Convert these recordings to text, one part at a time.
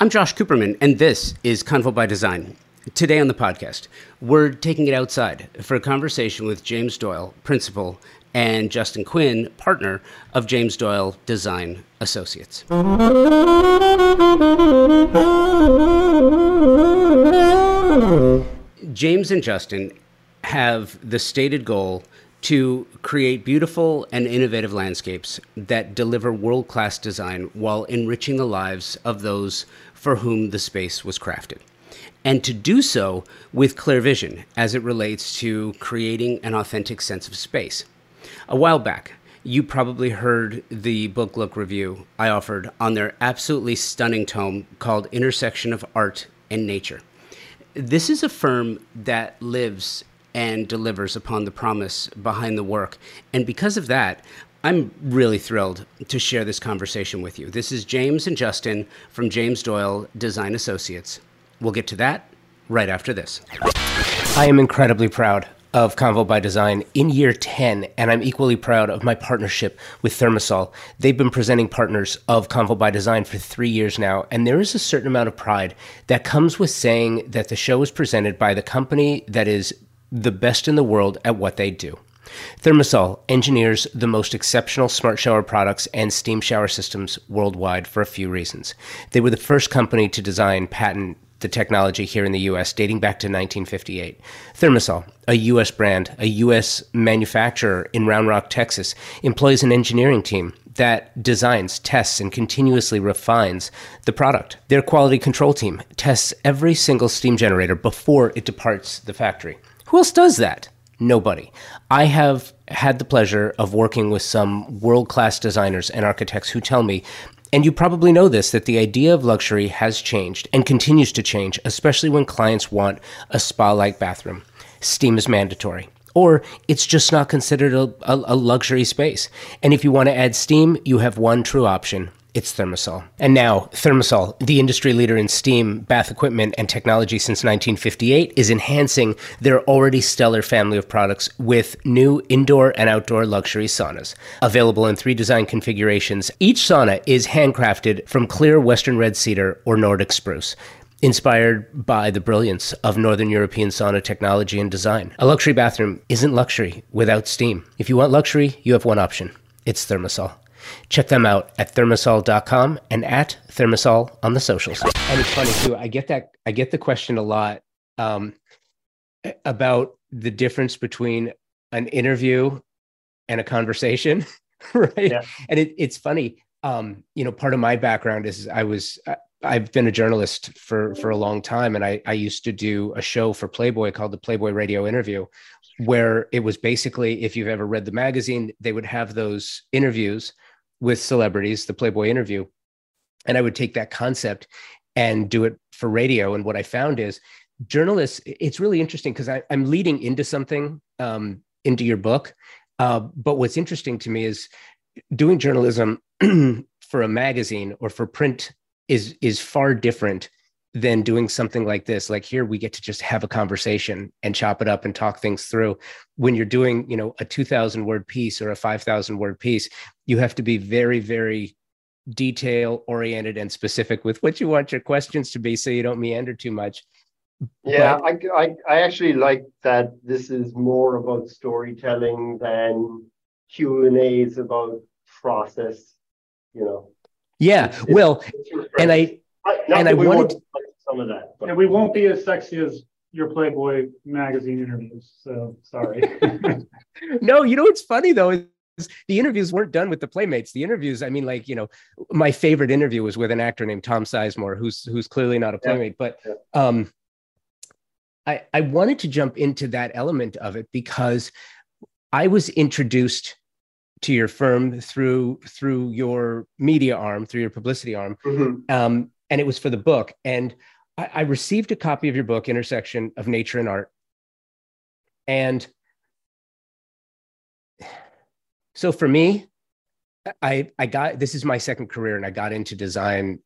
I'm Josh Cooperman, and this is Convo by Design. Today on the podcast, we're taking it outside for a conversation with James Doyle, principal, and Justin Quinn, partner of James Doyle Design Associates. James and Justin have the stated goal to create beautiful and innovative landscapes that deliver world class design while enriching the lives of those for whom the space was crafted. And to do so with clear vision as it relates to creating an authentic sense of space. A while back, you probably heard the BookLook review I offered on their absolutely stunning tome called Intersection of Art and Nature. This is a firm that lives and delivers upon the promise behind the work. And because of that, I'm really thrilled to share this conversation with you. This is James and Justin from James Doyle Design Associates. We'll get to that right after this. I am incredibly proud of Convo by Design in year 10, and I'm equally proud of my partnership with ThermaSol. They've been presenting partners of Convo by Design for three years now, and there is a certain amount of pride that comes with saying that the show is presented by the company that is the best in the world at what they do. ThermaSol engineers the most exceptional smart shower products and steam shower systems worldwide for a few reasons. They were the first company to design, patent, the technology here in the US dating back to 1958. ThermaSol, a US brand, a US manufacturer in Round Rock, Texas, employs an engineering team that designs, tests, and continuously refines the product. Their quality control team tests every single steam generator before it departs the factory. Who else does that? Nobody. I have had the pleasure of working with some world class designers and architects who tell me and you probably know this that the idea of luxury has changed and continues to change, especially when clients want a spa like bathroom. Steam is mandatory. Or it's just not considered a, a, a, luxury space. And if you want to add steam, you have one true option it's ThermaSol. And now, ThermaSol, the industry leader in steam, bath equipment, and technology since 1958, is enhancing their already stellar family of products with new indoor and outdoor luxury saunas. Available in three design configurations, each sauna is handcrafted from clear Western red cedar or Nordic spruce inspired by the brilliance of Northern European sauna technology and design. A luxury bathroom isn't luxury without steam. If you want luxury, you have one option it's ThermaSol. Check them out at thermasol.com and at thermasol on the socials. And it's funny too. I get that. I get the question a lot um, about the difference between an interview and a conversation, right? Yeah. And it, it's funny. Um, you know, part of my background is I was I've been a journalist for for a long time, and I I used to do a show for Playboy called the Playboy Radio Interview, where it was basically if you've ever read the magazine, they would have those interviews with celebrities, the Playboy interview. And I would take that concept and do it for radio. And what I found is journalists, it's really interesting because I'm leading into something um, into your book. Uh, but what's interesting to me is doing journalism for a magazine or for print is is far different than doing something like this like here we get to just have a conversation and chop it up and talk things through. When you're doing you know a 2000 word piece or a 5000 word piece you have to be very very detail oriented and specific with what you want your questions to be so you don't meander too much. Yeah but, I, I i actually like that this is more about storytelling than q and a's about process you know? Yeah it's, well it's and i and I wanted to, some of that. But. And we won't be as sexy as your Playboy magazine interviews. So sorry. no, you know what's funny though is the interviews weren't done with the playmates. The interviews, I mean, like you know, my favorite interview was with an actor named Tom Sizemore, who's who's clearly not a playmate. Yeah. But um, I I wanted to jump into that element of it because I was introduced to your firm through through your media arm, through your publicity arm, mm-hmm. um, and it was for the book. And I, I received a copy of your book, Intersection of Nature and Art. And so for me, I I got this is my second career, and I got into design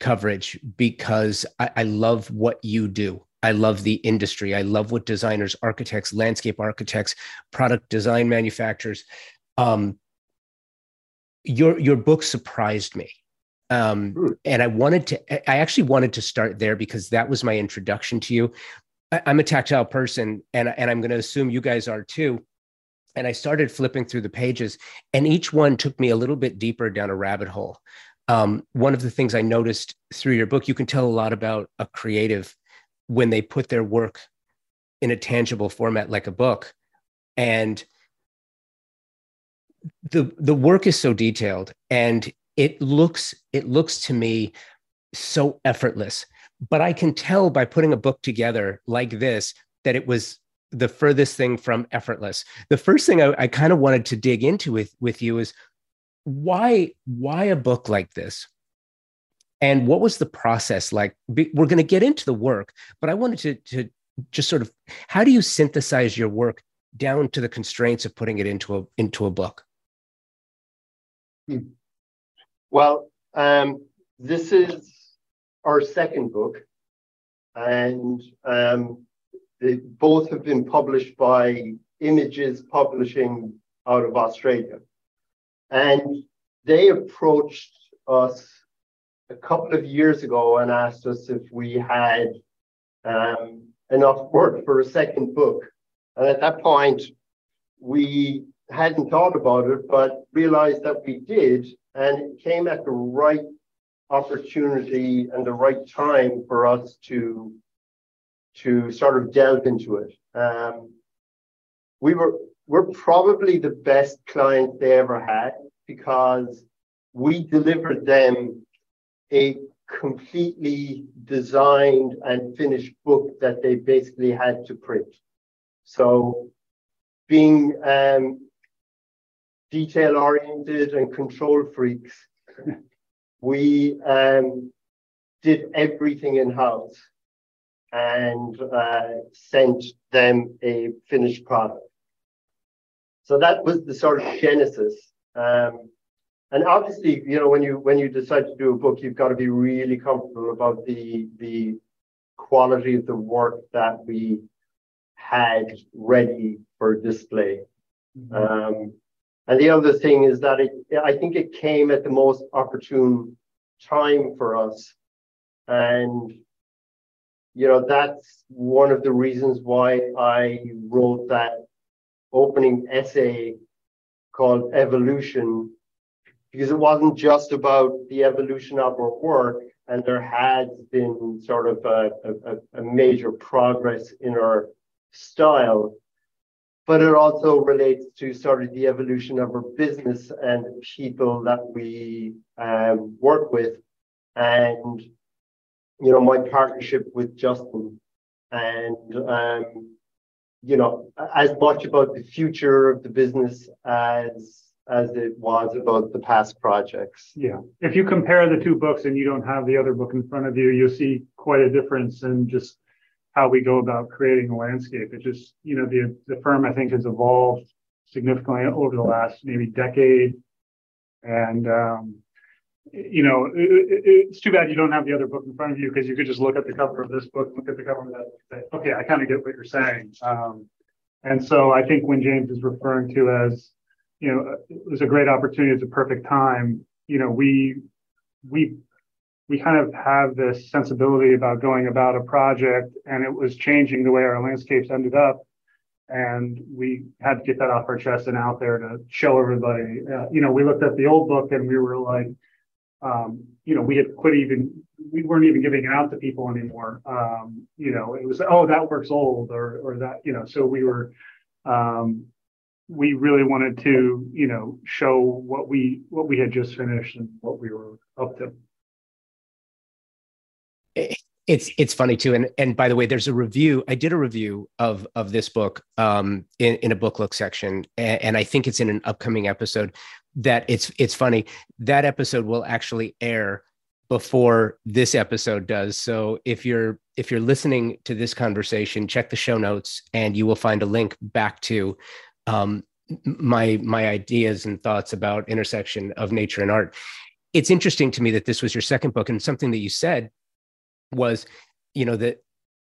coverage because I, I, love what you do. I love the industry. I love what designers, architects, landscape architects, product design manufacturers. Um, your your book surprised me Um, hmm. and I wanted to, I actually wanted to start there because that was my introduction to you. I, I'm a tactile person, and and I'm going to assume you guys are too. And I started flipping through the pages, and each one took me a little bit deeper down a rabbit hole. Um, one of the things I noticed through your book, you can tell a lot about a creative when they put their work in a tangible format like a book. And the the work is so detailed and it looks it looks to me so effortless. But i can tell by putting a book together like this that it was the furthest thing from effortless. The first thing i, I kind of wanted to dig into with with you is why why a book like this? And what was the process like? We're going to get into the work but i wanted to, to just sort of how do you synthesize your work down to the constraints of putting it into a into a book? Hmm. Well um, this is our second book and um, they both have been published by images publishing out of australia and they approached us a couple of years ago and asked us if we had um, enough work for a second book. And at that point, we hadn't thought about it, but realized that we did. And it came at the right opportunity and the right time for us to, to sort of delve into it. Um, we were we're probably the best client they ever had because we delivered them a completely designed and finished book that they basically had to print. So being um, detail oriented and control freaks, we um, did everything in house and uh, sent them a finished product. So that was the sort of genesis. Um, and obviously, you know, when you when you decide to do a book, you've got to be really comfortable about the the quality of the work that we had ready for display. Mm-hmm. Um, and the other thing is that it, I think it came at the most opportune time for us. And, you know, that's one of the reasons why I wrote that opening essay called Evolution, because it wasn't just about the evolution of our work, and there has been sort of a, a, a major progress in our style, but it also relates to sort of the evolution of our business and people that we um, work with. And, you know, my partnership with Justin and um, you know, as much about the future of the business as as it was about the past projects. Yeah. If you compare the two books and you don't have the other book in front of you, you'll see quite a difference in just how we go about creating a landscape. It just, you know, the the firm I think has evolved significantly over the last maybe decade. And um, you know, it, it, it's too bad you don't have the other book in front of you because you could just look at the cover of this book, look at the cover of that, say, okay, I kind of get what you're saying. Um, and so I think when James is referring to as, you know, it was a great opportunity, it's a perfect time. You know, we we we kind of have this sensibility about going about a project, and it was changing the way our landscapes ended up and we had to get that off our chest and out there to show everybody. Uh, you know, we looked at the old book and we were like, um, you know, we had quit even, we weren't even giving it out to people anymore. Um, you know, it was, oh, that work's old or, or that, you know, so we were, um, we really wanted to, you know, show what we, what we had just finished and what we were up to. It's it's funny too, and and by the way, there's a review. I did a review of of this book um, in in a BookLook section, and, and I think it's in an upcoming episode that it's it's funny. That episode will actually air before this episode does. So if you're if you're listening to this conversation check the show notes and you will find a link back to um, my my ideas and thoughts about intersection of nature and art. It's interesting to me that this was your second book and something that you said was you know that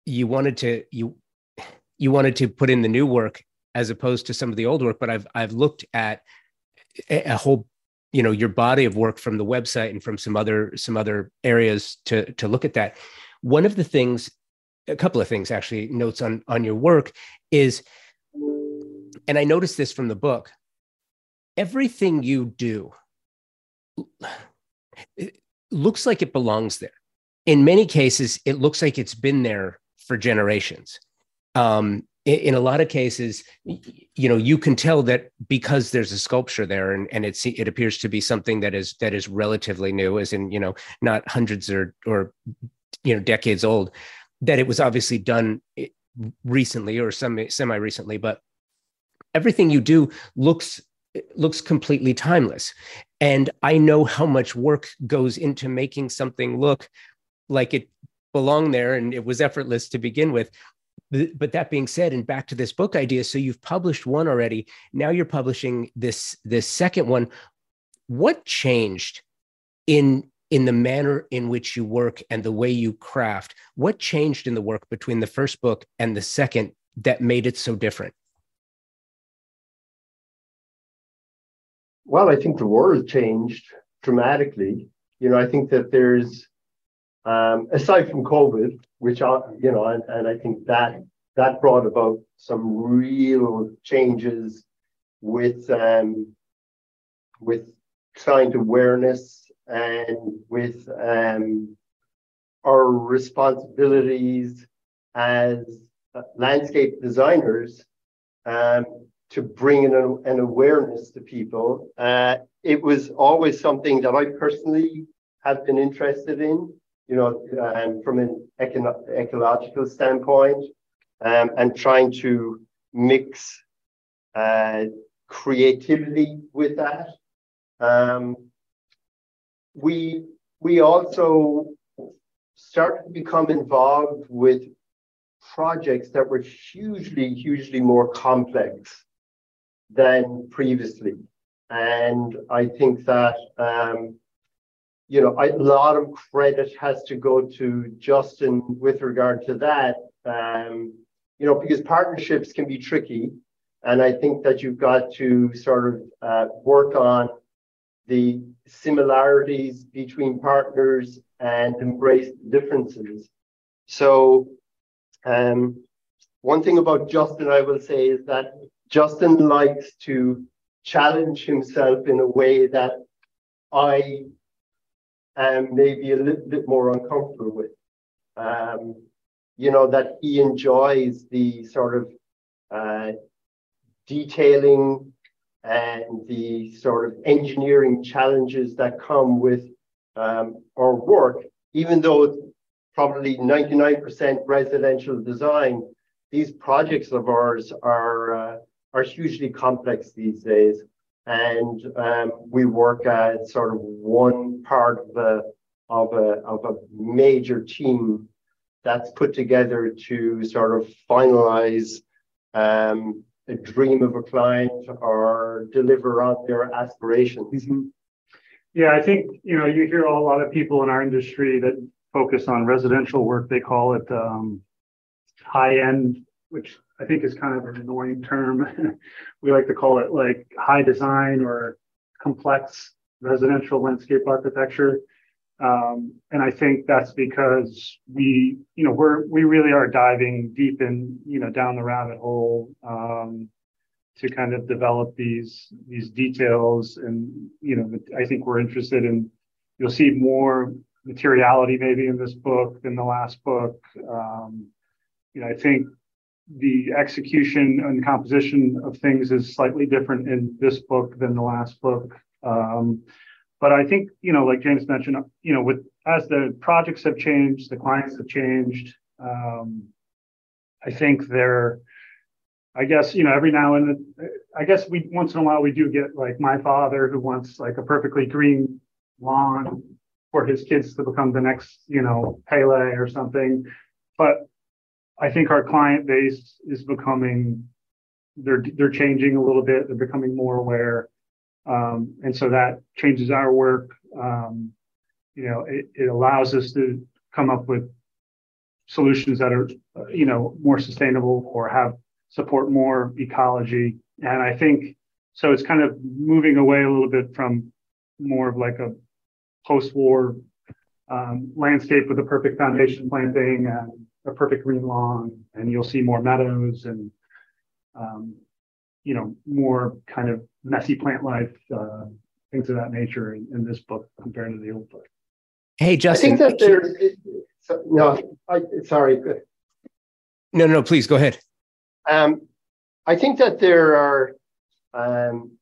you wanted to you you wanted to put in the new work as opposed to some of the old work. But i've i've looked at a whole you know your body of work from the website and from some other some other areas to to look at that. One of the things a couple of things actually notes on on your work is and i noticed this from the book everything you do looks like it belongs there in many cases it looks like it's been there for generations. Um, in, in, a lot of cases you know you can tell that because there's a sculpture there and, and it's it appears to be something that is that is relatively new as in you know not hundreds or or you know decades old that it was obviously done eh, recently or some semi recently but everything you do looks looks completely timeless. And i know how much work goes into making something look like it belonged there and it was effortless to begin with. But that being said and back to this book idea so you've published one already. Now you're publishing this this second one. What changed in in the manner in which you work and the way you craft? What changed in the work between the first book and the second that made it so different? Well i think the world changed dramatically. You know i think that there's um, aside from covid which I, you know and, and i think that that brought about some real changes with um, with client awareness and with um, our responsibilities as landscape designers um, to bring in an, an, awareness to people. Uh, it was always something that I personally have been interested in, you know, um, from an eco- ecological standpoint, um, and trying to mix uh, creativity with that. Um, we we also started to become involved with projects that were hugely, hugely more complex than previously. And I think that, um, you know, a lot of credit has to go to Justin with regard to that, um, you know, because partnerships can be tricky. And I think that you've got to sort of uh, work on the similarities between partners and embrace differences. So, um, one thing about Justin, I will say, is that Justin likes to challenge himself in a way that I am maybe a little bit more uncomfortable with. Um, you know, that he enjoys the sort of uh, detailing and the sort of engineering challenges that come with um, our work, even though probably 99% residential design, these projects of ours are uh, are hugely complex these days, and um, we work as sort of one part of a of a of a major team that's put together to sort of finalize um, a dream of a client or deliver on their aspirations. Mm-hmm. Yeah, I think you know you hear a lot of people in our industry that focus on residential work. They call it um, high end, which I think is kind of an annoying term. we like to call it like high design or complex residential landscape architecture. Um, and I think that's because we, you know, we're we really are diving deep in, you know, down the rabbit hole um, to kind of develop these these details. And you know, I think we're interested in. You'll see more materiality maybe in this book than the last book. Um, you know, I think the execution and composition of things is slightly different in this book than the last book. Um, but I think, you know, like James mentioned, you know, with as the projects have changed, the clients have changed. Um, I think they're, I guess, you know, every now and then, I guess we once in a while we do get like my father who wants like a perfectly green lawn for his kids to become the next, you know, Pele or something. But I think our client base is becoming, they're they're changing a little bit. They're becoming more aware. Um, and so that changes our work. Um, you know, it, it allows us to come up with solutions that are, you know, more sustainable or have support more ecology. And I think so. It's kind of moving away a little bit from more of like a post-war um, landscape with a perfect foundation planting and a perfect green lawn, and you'll see more meadows and um, you know more kind of messy plant life, uh, things of that nature in, in, this book compared to the old book. Hey, Justin. I think that there's no. I, sorry. No, no, please go ahead. Um, I think that there are um,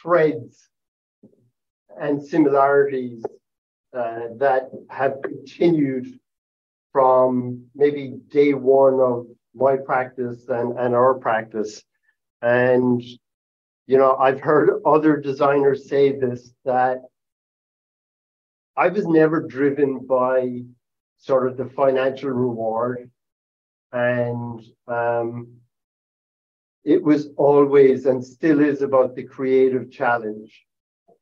threads and similarities uh, that have continued from maybe day one of my practice and, and our practice. And, you know, I've heard other designers say this that I was never driven by sort of the financial reward. And um, it was always and still is about the creative challenge.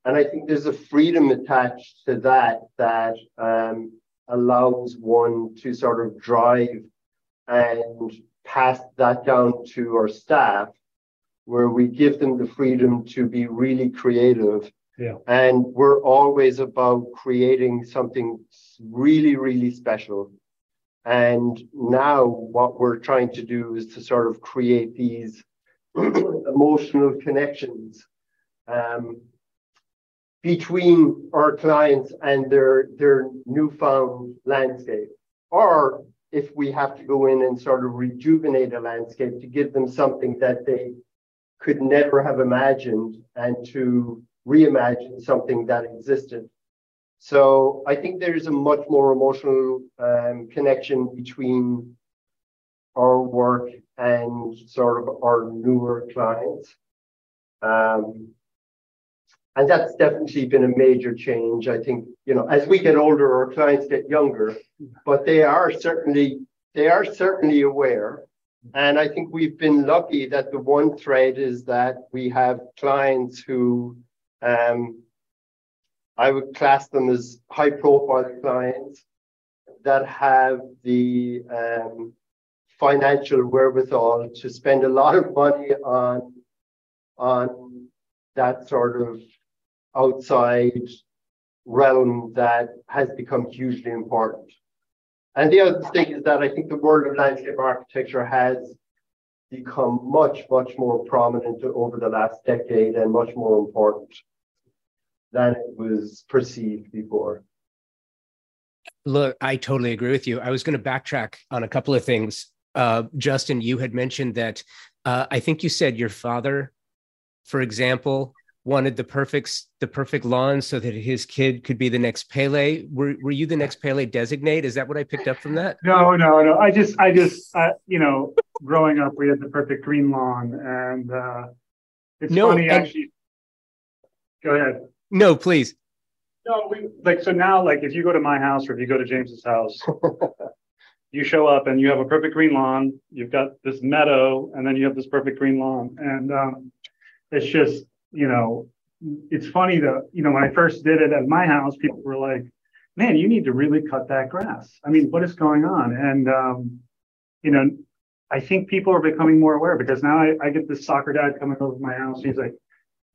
And I think there's a freedom attached to that that um, allows one to sort of drive and pass that down to our staff, where we give them the freedom to be really creative. Yeah. And we're always about creating something really, really special. And now what we're trying to do is to sort of create these emotional connections um, between our clients and their, their newfound landscape. Or if we have to go in and sort of rejuvenate a landscape to give them something that they could never have imagined and to reimagine something that existed. So I think there's a much more emotional um, connection between our work and sort of our newer clients. Um, and that's definitely been a major change. I think, you know, as we get older, our clients get younger, but they are certainly, they are certainly aware. And I think we've been lucky that the one thread is that we have clients who um, I would class them as high profile clients that have the um, financial wherewithal to spend a lot of money on on that sort of outside realm that has become hugely important. And the other thing is that I think the world of landscape architecture has become much, much more prominent over the last decade and much more important than it was perceived before. Look, I totally agree with you. I was going to backtrack on a couple of things. Uh, Justin, you had mentioned that uh, I think you said your father, for example, wanted the perfect the perfect lawn so that his kid could be the next Pele. Were were you the next Pele designate? Is that what I picked up from that? No, no, no. I just I just uh, you know, growing up we had the perfect green lawn and uh it's no, funny and, actually. Go ahead. No, please. No, we like so now like if you go to my house or if you go to James's house you show up and you have a perfect green lawn, you've got this meadow and then you have this perfect green lawn and um it's just you know, it's funny that, you know, when I first did it at my house, people were like, man, you need to really cut that grass. I mean, what is going on? And, um, you know, I think people are becoming more aware because now I, I get this soccer dad coming over to my house. And he's like,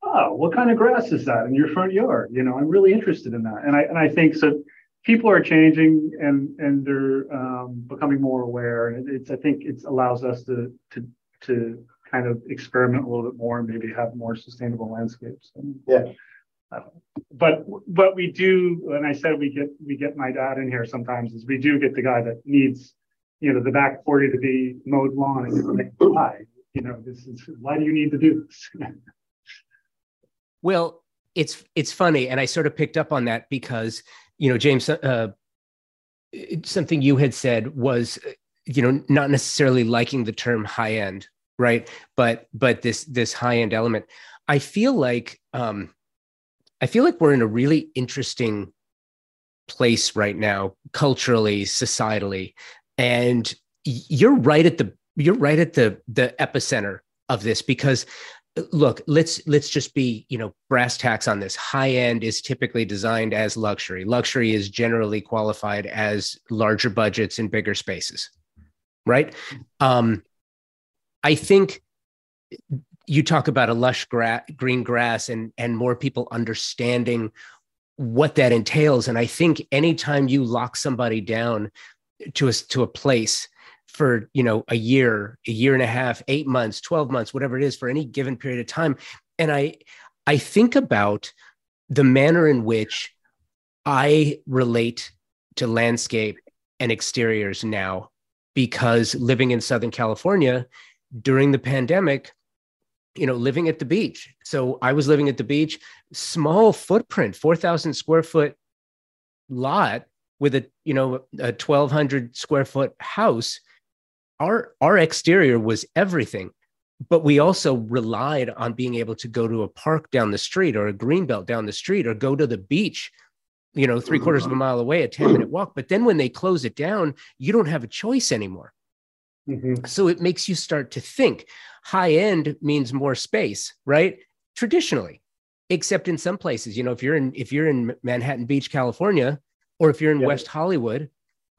oh, what kind of grass is that in your front yard? You know, I'm really interested in that. And I, and I think so people are changing and, and they're um, becoming more aware. And it's, I think it allows us to, to, to kind of experiment a little bit more and maybe have more sustainable landscapes. And, yeah. Uh, but what we do, and I said we get we get my dad in here sometimes, is we do get the guy that needs, you know, the back 40 to be mowed lawn. And you're like, why? You know, this is why do you need to do this? well, it's it's funny, and I sort of picked up on that because you know, James, uh, something you had said was, you know, not necessarily liking the term high end right? But but this this high end element i feel like um i feel like we're in a really interesting place right now culturally societally and you're right at the you're right at the the epicenter of this because look let's let's just be you know brass tacks on this. High end is typically designed as luxury. Luxury is generally qualified as larger budgets and bigger spaces right? Um I think you talk about a lush gra- green grass and and more people understanding what that entails. And i think anytime you lock somebody down to a to a place for you know a year a year and a half 8 months 12 months whatever it is for any given period of time. And i i think about the manner in which i relate to landscape and exteriors now because living in southern california during the pandemic you know, living at the beach. So I was living at the beach, small footprint, 4,000 square foot lot with a, you know, a 1,200 square foot house. Our, our exterior was everything. But we also relied on being able to go to a park down the street or a green belt down the street or go to the beach you know, three quarters of a mm-hmm. mile away, a 10 minute walk. But then when they close it down, you don't have a choice anymore. Mm-hmm. So it makes you start to think high end means more space, right? Traditionally, except in some places, you know, if you're in if you're in Manhattan Beach, California, or if you're in yeah. West Hollywood,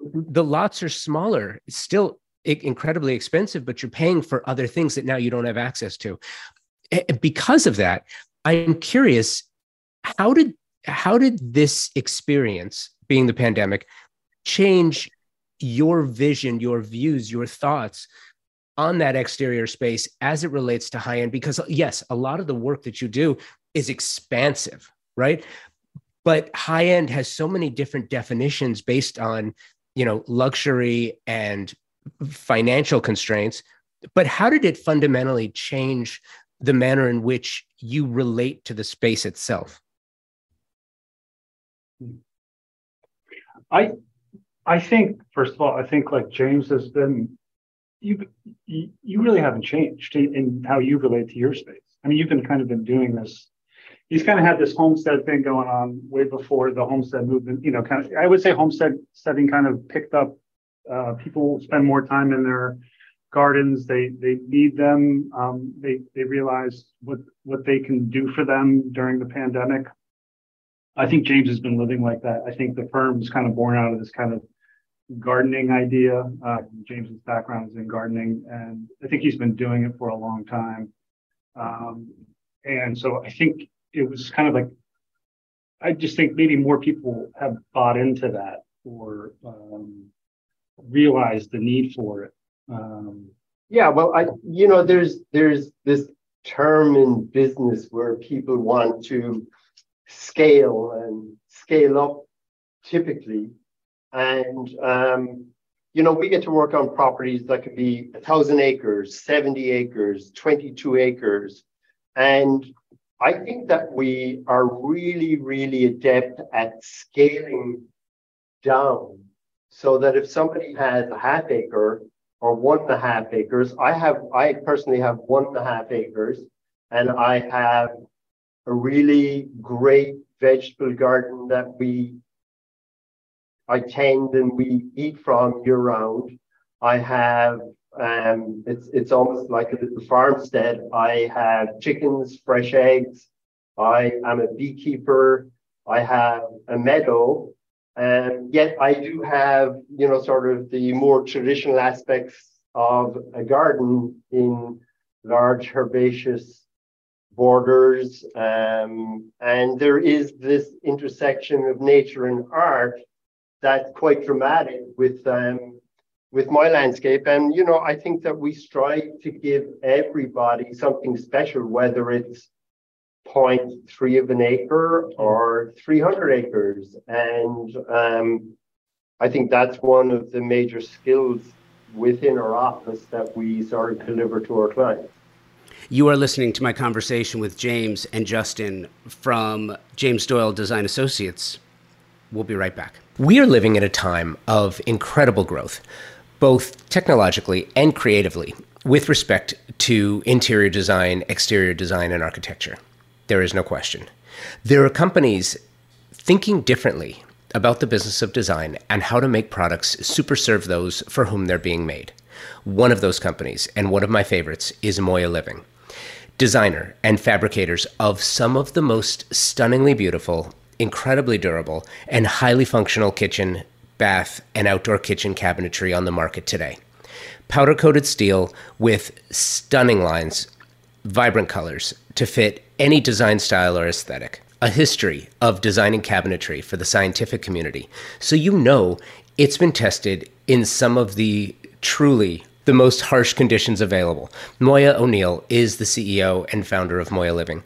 mm-hmm. the lots are smaller. It's still incredibly expensive, but you're paying for other things that now you don't have access to. Because of that, I'm curious how did how did this experience being the pandemic change your vision, your views, your thoughts on that exterior space as it relates to high end because yes a lot of the work that you do is expansive right? But high end has so many different definitions based on you know luxury and financial constraints. But how did it fundamentally change the manner in which you relate to the space itself? I i think first of all i think like james has been you you really haven't changed in, in, how you relate to your space. I mean, you've been kind of been doing this. He's kind of had this homestead thing going on way before the homestead movement. You know, kind of I would say homestead setting kind of picked up. Uh, people spend more time in their gardens. They they need them. Um, they they realize what what they can do for them during the pandemic. I think James has been living like that. I think the firm is kind of born out of this kind of gardening idea. Uh, James's background is in gardening, and I think he's been doing it for a long time. Um, and so I think it was kind of like, I just think maybe more people have bought into that or um, realized the need for it. Um, yeah, well, I, you know, there's there's this term in business where people want to scale and scale up typically and, um, you know, we get to work on properties that could be a thousand acres, 70 acres, 22 acres. And I think that we are really, really adept at scaling down so that if somebody has a half acre or one and a half acres, I have, I personally have one and a half acres and I have a really great vegetable garden that we I tend and we eat from year round. I have um, it's it's almost like a little farmstead. I have chickens, fresh eggs. I am a beekeeper. I have a meadow, and yet I do have you know sort of the more traditional aspects of a garden in large herbaceous borders, um, and there is this intersection of nature and art that's quite dramatic with um, with my landscape. And you know, I think that we strive to give everybody something special, whether it's 0.3 of an acre or 300 acres. And um, I think that's one of the major skills within our office that we sort of deliver to our clients. You are listening to my conversation with James and Justin from James Doyle Design Associates. We'll be right back. We are living at a time of incredible growth, both technologically and creatively, with respect to interior design, exterior design, and architecture. There is no question. There are companies thinking differently about the business of design and how to make products super serve those for whom they're being made. One of those companies, and one of my favorites, is Moya Living. Designer and fabricators of some of the most stunningly beautiful incredibly durable, and highly functional kitchen, bath, and outdoor kitchen cabinetry on the market today. Powder coated steel with stunning lines vibrant colors to fit any design style or aesthetic, a history of designing cabinetry for the scientific community, so you know it's been tested in some of the truly the most harsh conditions available. Moya O'Neill is the CEO and founder of Moya Living.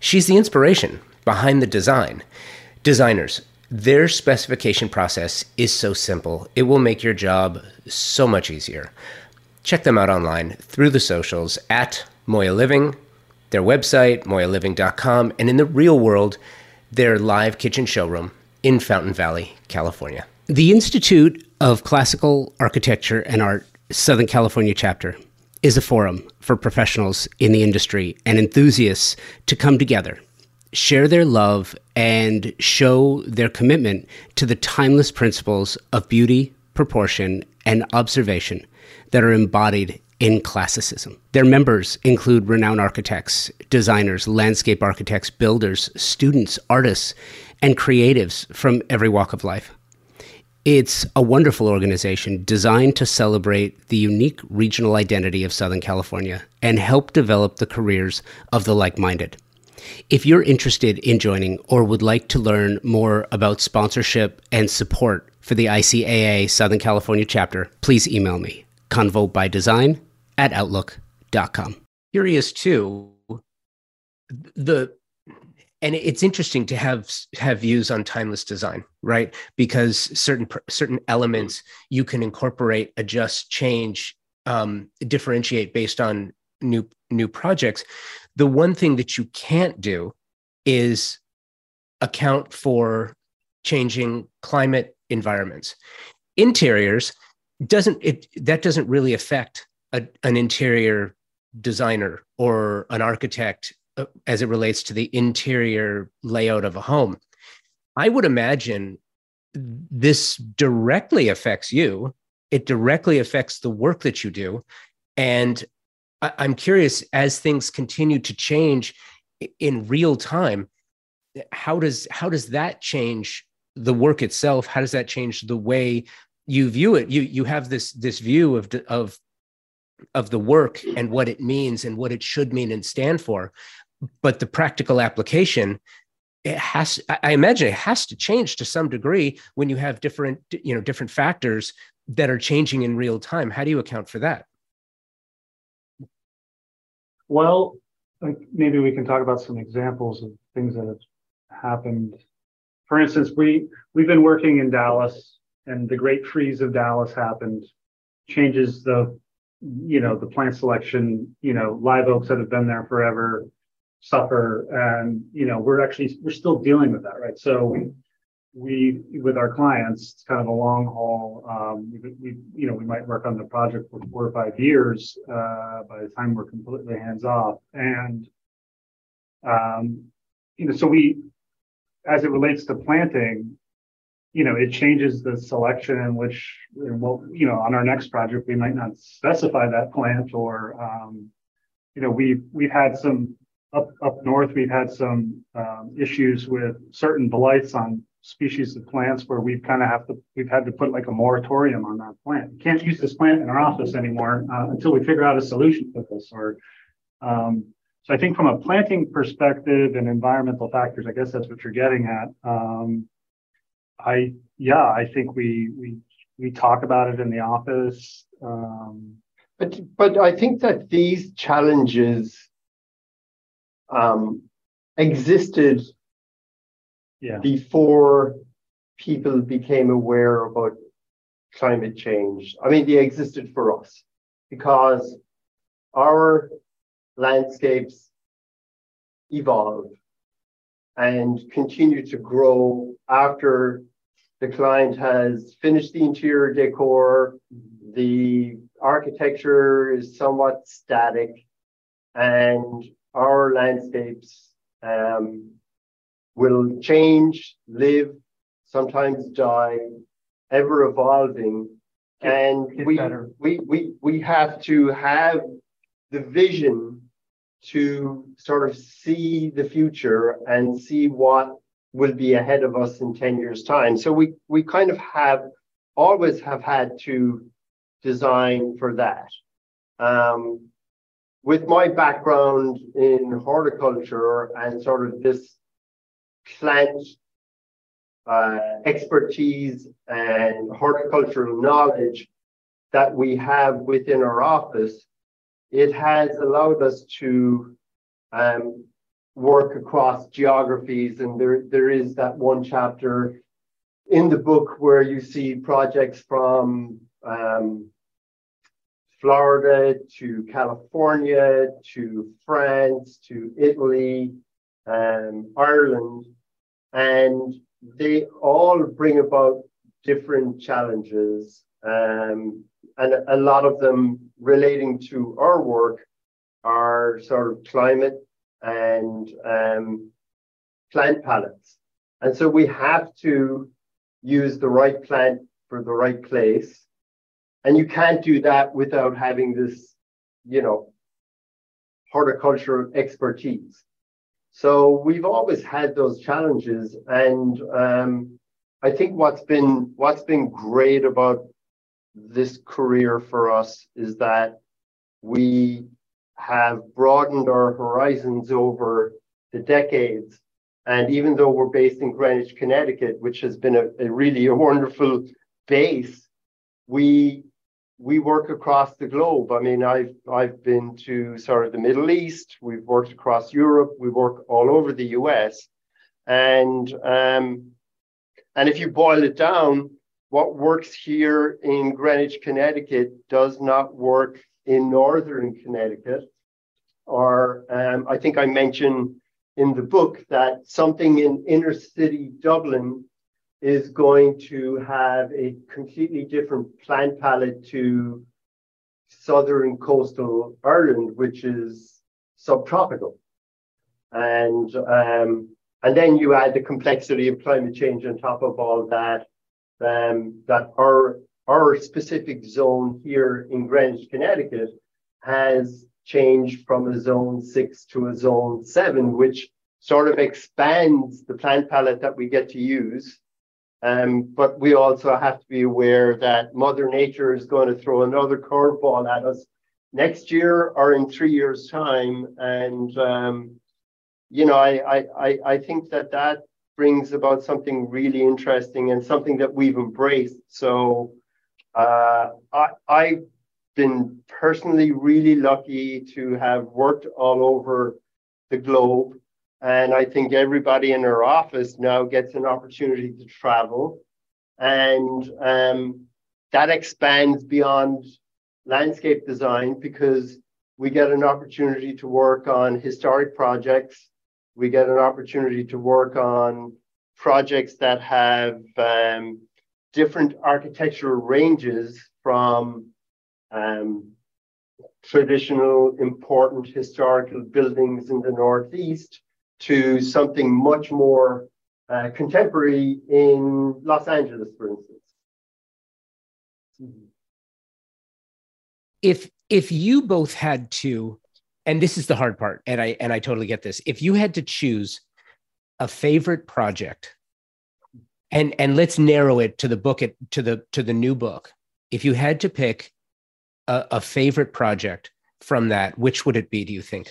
She's the inspiration behind the design. Designers, their specification process is so simple, it will make your job so much easier. Check them out online through the socials at Moya Living, their website, moyaliving.com, and in the real world, their live kitchen showroom in Fountain Valley, California. The Institute of Classical Architecture and Art Southern California chapter is a forum for professionals in the industry and enthusiasts to come together, share their love, and show their commitment to the timeless principles of beauty, proportion, and observation that are embodied in classicism. Their members include renowned architects, designers, landscape architects, builders, students, artists, and creatives from every walk of life. It's a wonderful organization designed to celebrate the unique regional identity of Southern California and help develop the careers of the like minded. If you're interested in joining or would like to learn more about sponsorship and support for the ICAA Southern California chapter, please email me, convobydesign at outlook.com. Curious too, the and it's interesting to have have views on timeless design right because certain certain elements you can incorporate adjust change um, differentiate based on new new projects the one thing that you can't do is account for changing climate environments interiors doesn't it that doesn't really affect a, an interior designer or an architect uh, as it relates to the interior layout of a home. I would imagine this directly affects you. It directly affects the work that you do. And I'm curious as things continue to change in real time, how does how does that change the work itself? How does that change the way you view it? You you have this this view of of of the work and what it means and what it should mean and stand for but the practical application it has i imagine it has to change to some degree when you have different you know different factors that are changing in real time how do you account for that well maybe we can talk about some examples of things that have happened. For instance we we've been working in dallas and the great freeze of dallas happened changes the you know the plant selection you know live oaks that have been there forever suffer and you know we're actually we're still dealing with that right? So we with our clients it's kind of a long haul. Um, we, we you know we might work on the project for four or five years uh, by the time we're completely hands off. And um, you know so we as it relates to planting you know it changes the selection in which well you know on our next project we might not specify that plant or um, you know we've we've had some up up north, we've had some um, issues with certain blights on species of plants where we've kind of have to we've had to put like a moratorium on that plant. We can't use this plant in our office anymore uh, until we figure out a solution for this. Or um, so I think from a planting perspective and environmental factors, I guess that's what you're getting at. Um, I yeah, I think we we we talk about it in the office. Um, but but I think that these challenges um, existed yeah. before people became aware about climate change. I mean, they existed for us because our landscapes evolve and continue to grow after the client has finished the interior decor, the architecture is somewhat static, and our landscapes um, will change, live, sometimes die, ever evolving. and we, we, we, we have to have the vision to sort of see the future and see what will be ahead of us in 10 years time. So we we kind of have always have had to design for that. Um, with my background in horticulture and sort of this plant uh, expertise and horticultural knowledge that we have within our office, it has allowed us to um, work across geographies. And there, there is that one chapter in the book where you see projects from um, Florida to California to France to Italy, um, Ireland, and they all bring about different challenges, um, and a lot of them relating to our work are sort of climate and um, plant palettes. And so we have to use the right plant for the right place. And you can't do that without having this, you know, horticultural expertise. So we've always had those challenges. And um, I think what's been what's been great about this career for us is that we have broadened our horizons over the decades. And even though we're based in Greenwich, Connecticut, which has been a, a really a wonderful base, we we work across the globe. I mean, I've I've been to sort of the Middle East. We've worked across Europe. We work all over the U.S. And um, and if you boil it down, what works here in Greenwich, Connecticut, does not work in northern Connecticut, or um, I think I mentioned in the book that something in inner city Dublin is going to have a completely different plant palette to southern coastal Ireland, which is subtropical. And um, and then you add the complexity of climate change on top of all that. Um, that our our specific zone here in Greenwich, Connecticut, has changed from a zone six to a zone seven, which sort of expands the plant palette that we get to use. Um, but we also have to be aware that Mother Nature is going to throw another curveball at us next year or in three years' time. And, um, you know, I, I, I think that that brings about something really interesting and something that we've embraced. So, uh, I, I've been personally really lucky to have worked all over the globe. And I think everybody in our office now gets an opportunity to travel. And um, that expands beyond landscape design because we get an opportunity to work on historic projects. We get an opportunity to work on projects that have um, different architectural ranges from um, traditional important historical buildings in the Northeast to something much more uh, contemporary in Los Angeles, for instance. If if you both had to, and this is the hard part, and I and I totally get this. If you had to choose a favorite project and and let's narrow it to the book it to the to the new book if you had to pick a, a favorite project from that which would it be do you think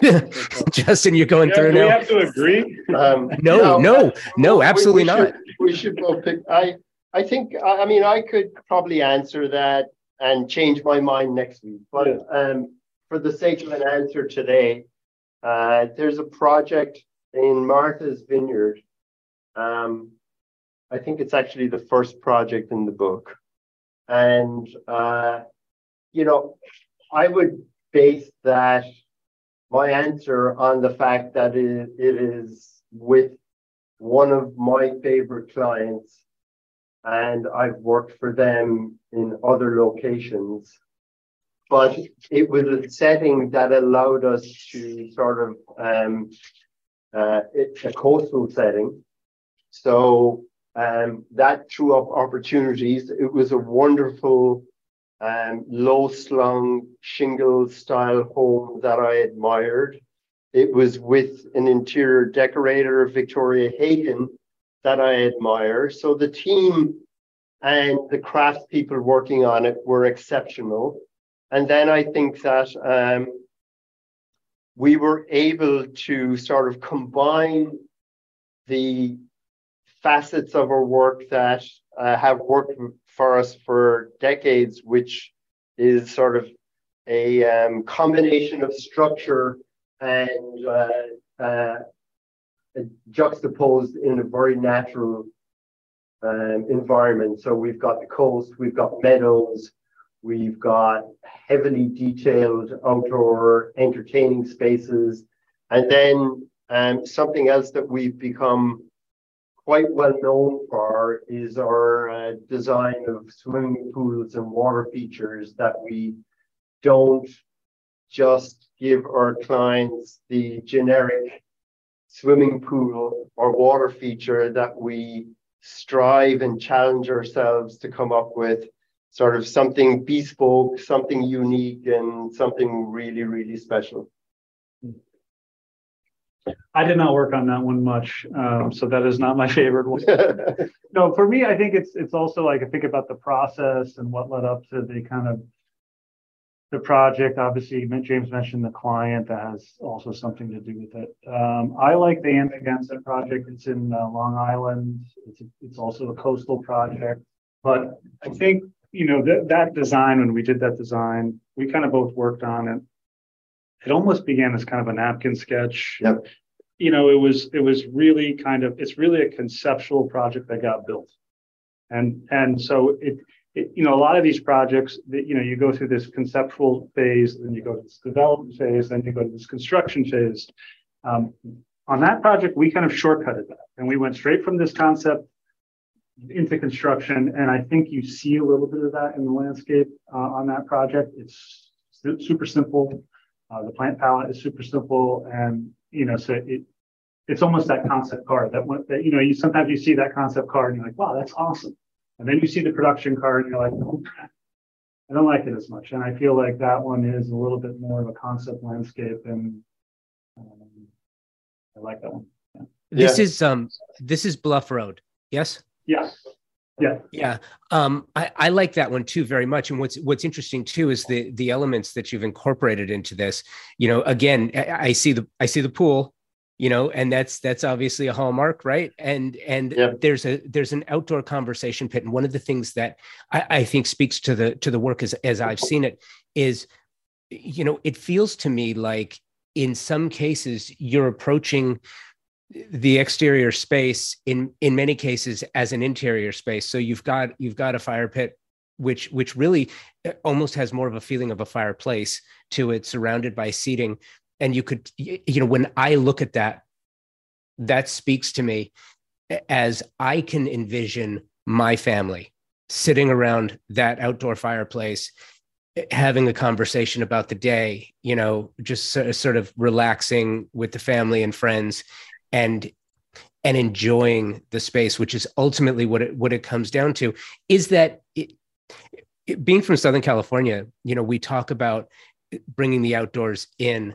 justin you're going yeah, through now we have to agree Um, no no no absolutely we, we not Should, we should both pick. I I think I mean I could probably answer that and change my mind next week. But um, for the sake of an answer today, uh, there's a project in Martha's Vineyard um, I think it's actually the first project in the book. And, uh, you know, I would base that, my answer, on the fact that it, it is with one of my favorite clients. And I've worked for them in other locations. But it was a setting that allowed us to sort of, um, uh, it's a coastal setting so um, that threw up opportunities. It was a wonderful um, low slung shingle style home that I admired. It was with an interior decorator, Victoria Hagan, that I admire. So the team and the craftspeople working on it were exceptional. and then I think that um, we were able to sort of combine the facets of our work that uh, have worked for us for decades, which is sort of a um, combination of structure and uh, uh, juxtaposed in a very natural um, environment. So we've got the coast, we've got meadows, we've got heavily detailed outdoor entertaining spaces, and then um, something else that we've become quite well known for is our uh, design of swimming pools and water features that we don't just give our clients the generic swimming pool or water feature that we strive and challenge ourselves to come up with sort of something bespoke, something unique, and something really, really special. I did not work on that one much, um, so that is not my favorite one. no, for me, I think it's it's also like I think about the process and what led up to the kind of the project. Obviously, James mentioned the client that has also something to do with it. Um, I like the Amagansett project. It's in uh, Long Island. It's a, it's also a coastal project, but I think you know that that design when we did that design, we kind of both worked on it. It almost began as kind of a napkin sketch. Yep. You know, it was it was really kind of it's really a conceptual project that got built, and and so it it, you know, a lot of these projects that, you know, you go through this conceptual phase, then you go to this development phase, then you go to this construction phase. Um, on that project, we kind of shortcutted that and we went straight from this concept into construction. And I think you see a little bit of that in the landscape uh, on that project. It's super simple. Uh, the plant palette is super simple. And, you know, so it, it's almost that concept car that, one that, you know, you sometimes you see that concept car and you're like, wow, that's awesome. And then you see the production card and you're like, oh, I don't like it as much. And I feel like that one is a little bit more of a concept landscape and um, I like that one. Yeah. This yeah. is um this is Bluff Road. Yes? Yes. Yeah. Yeah. Um, I, I like that one too very much. And what's what's interesting too is the the elements that you've incorporated into this. You know, again, I, I see the I see the pool, you know and that's that's obviously a hallmark right and and yeah. there's a there's an outdoor conversation pit and one of the things that I, I think speaks to the to the work as as i've seen it is you know it feels to me like in some cases you're approaching the exterior space in in many cases as an interior space. So you've got you've got a fire pit which which really uh, almost has more of a feeling of a fireplace to it surrounded by seating. And you could you know when i look at that that speaks to me as i can envision my family sitting around that outdoor fireplace having a conversation about the day you know just sort of relaxing with the family and friends and and enjoying the space which is ultimately what it what it comes down to is that it, it, being from southern california you know we talk about bringing the outdoors in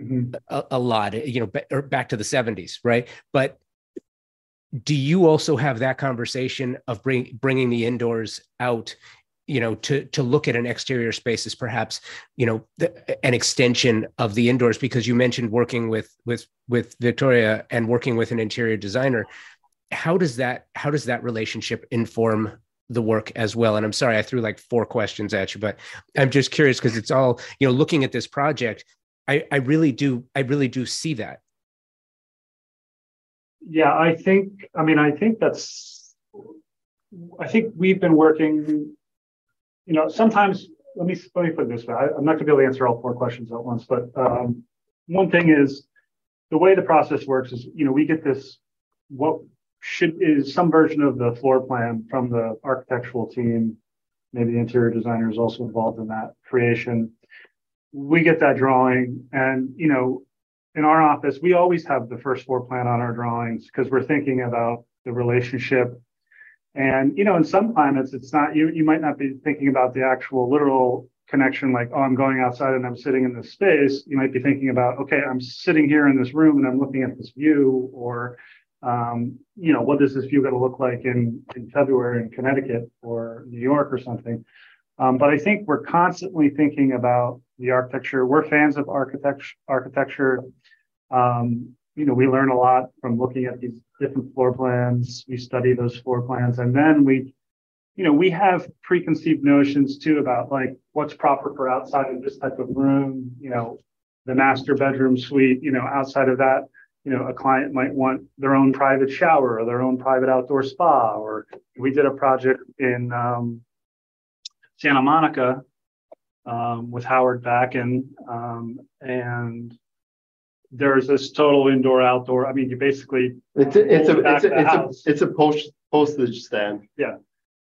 mm-hmm. a, a, lot, you know, or back to the 70s, right? But do you also have that conversation of bring, bringing the indoors out you know to to look at an exterior space as perhaps you know the, an extension of the indoors because you mentioned working with with with victoria and working with an interior designer how does that how does that relationship inform the work as well and i'm sorry i threw like four questions at you but i'm just curious because it's all you know looking at this project I, I really do I really do see that. Yeah, I think I mean I think that's I think we've been working, you know, sometimes let me let me put this way. I, am not gonna be able to answer all four questions at once, but um, one thing is the way the process works is, you know, we get this what should is some version of the floor plan from the architectural team. Maybe the interior designer is also involved in that creation we get that drawing and you know in our office we always have the first floor plan on our drawings because we're thinking about the relationship and you know in some climates it's not you you might not be thinking about the actual literal connection like oh i'm going outside and i'm sitting in this space you might be thinking about okay i'm sitting here in this room and i'm looking at this view or um, you know what does this view going to look like in in february in connecticut or new york or something Um, but I think we're constantly thinking about the architecture. We're fans of architecture. Architecture. Um, you know, we learn a lot from looking at these different floor plans. We study those floor plans, and then we, you know, we have preconceived notions too about like what's proper for outside of this type of room. You know, the master bedroom suite. You know, outside of that, you know, a client might want their own private shower or their own private outdoor spa. Or we did a project in um, Santa Monica um, with Howard Backen, um, and there's this total indoor outdoor. I mean, you basically it's a, it's a it's a, it's a, it's a post, postage stand. Yeah,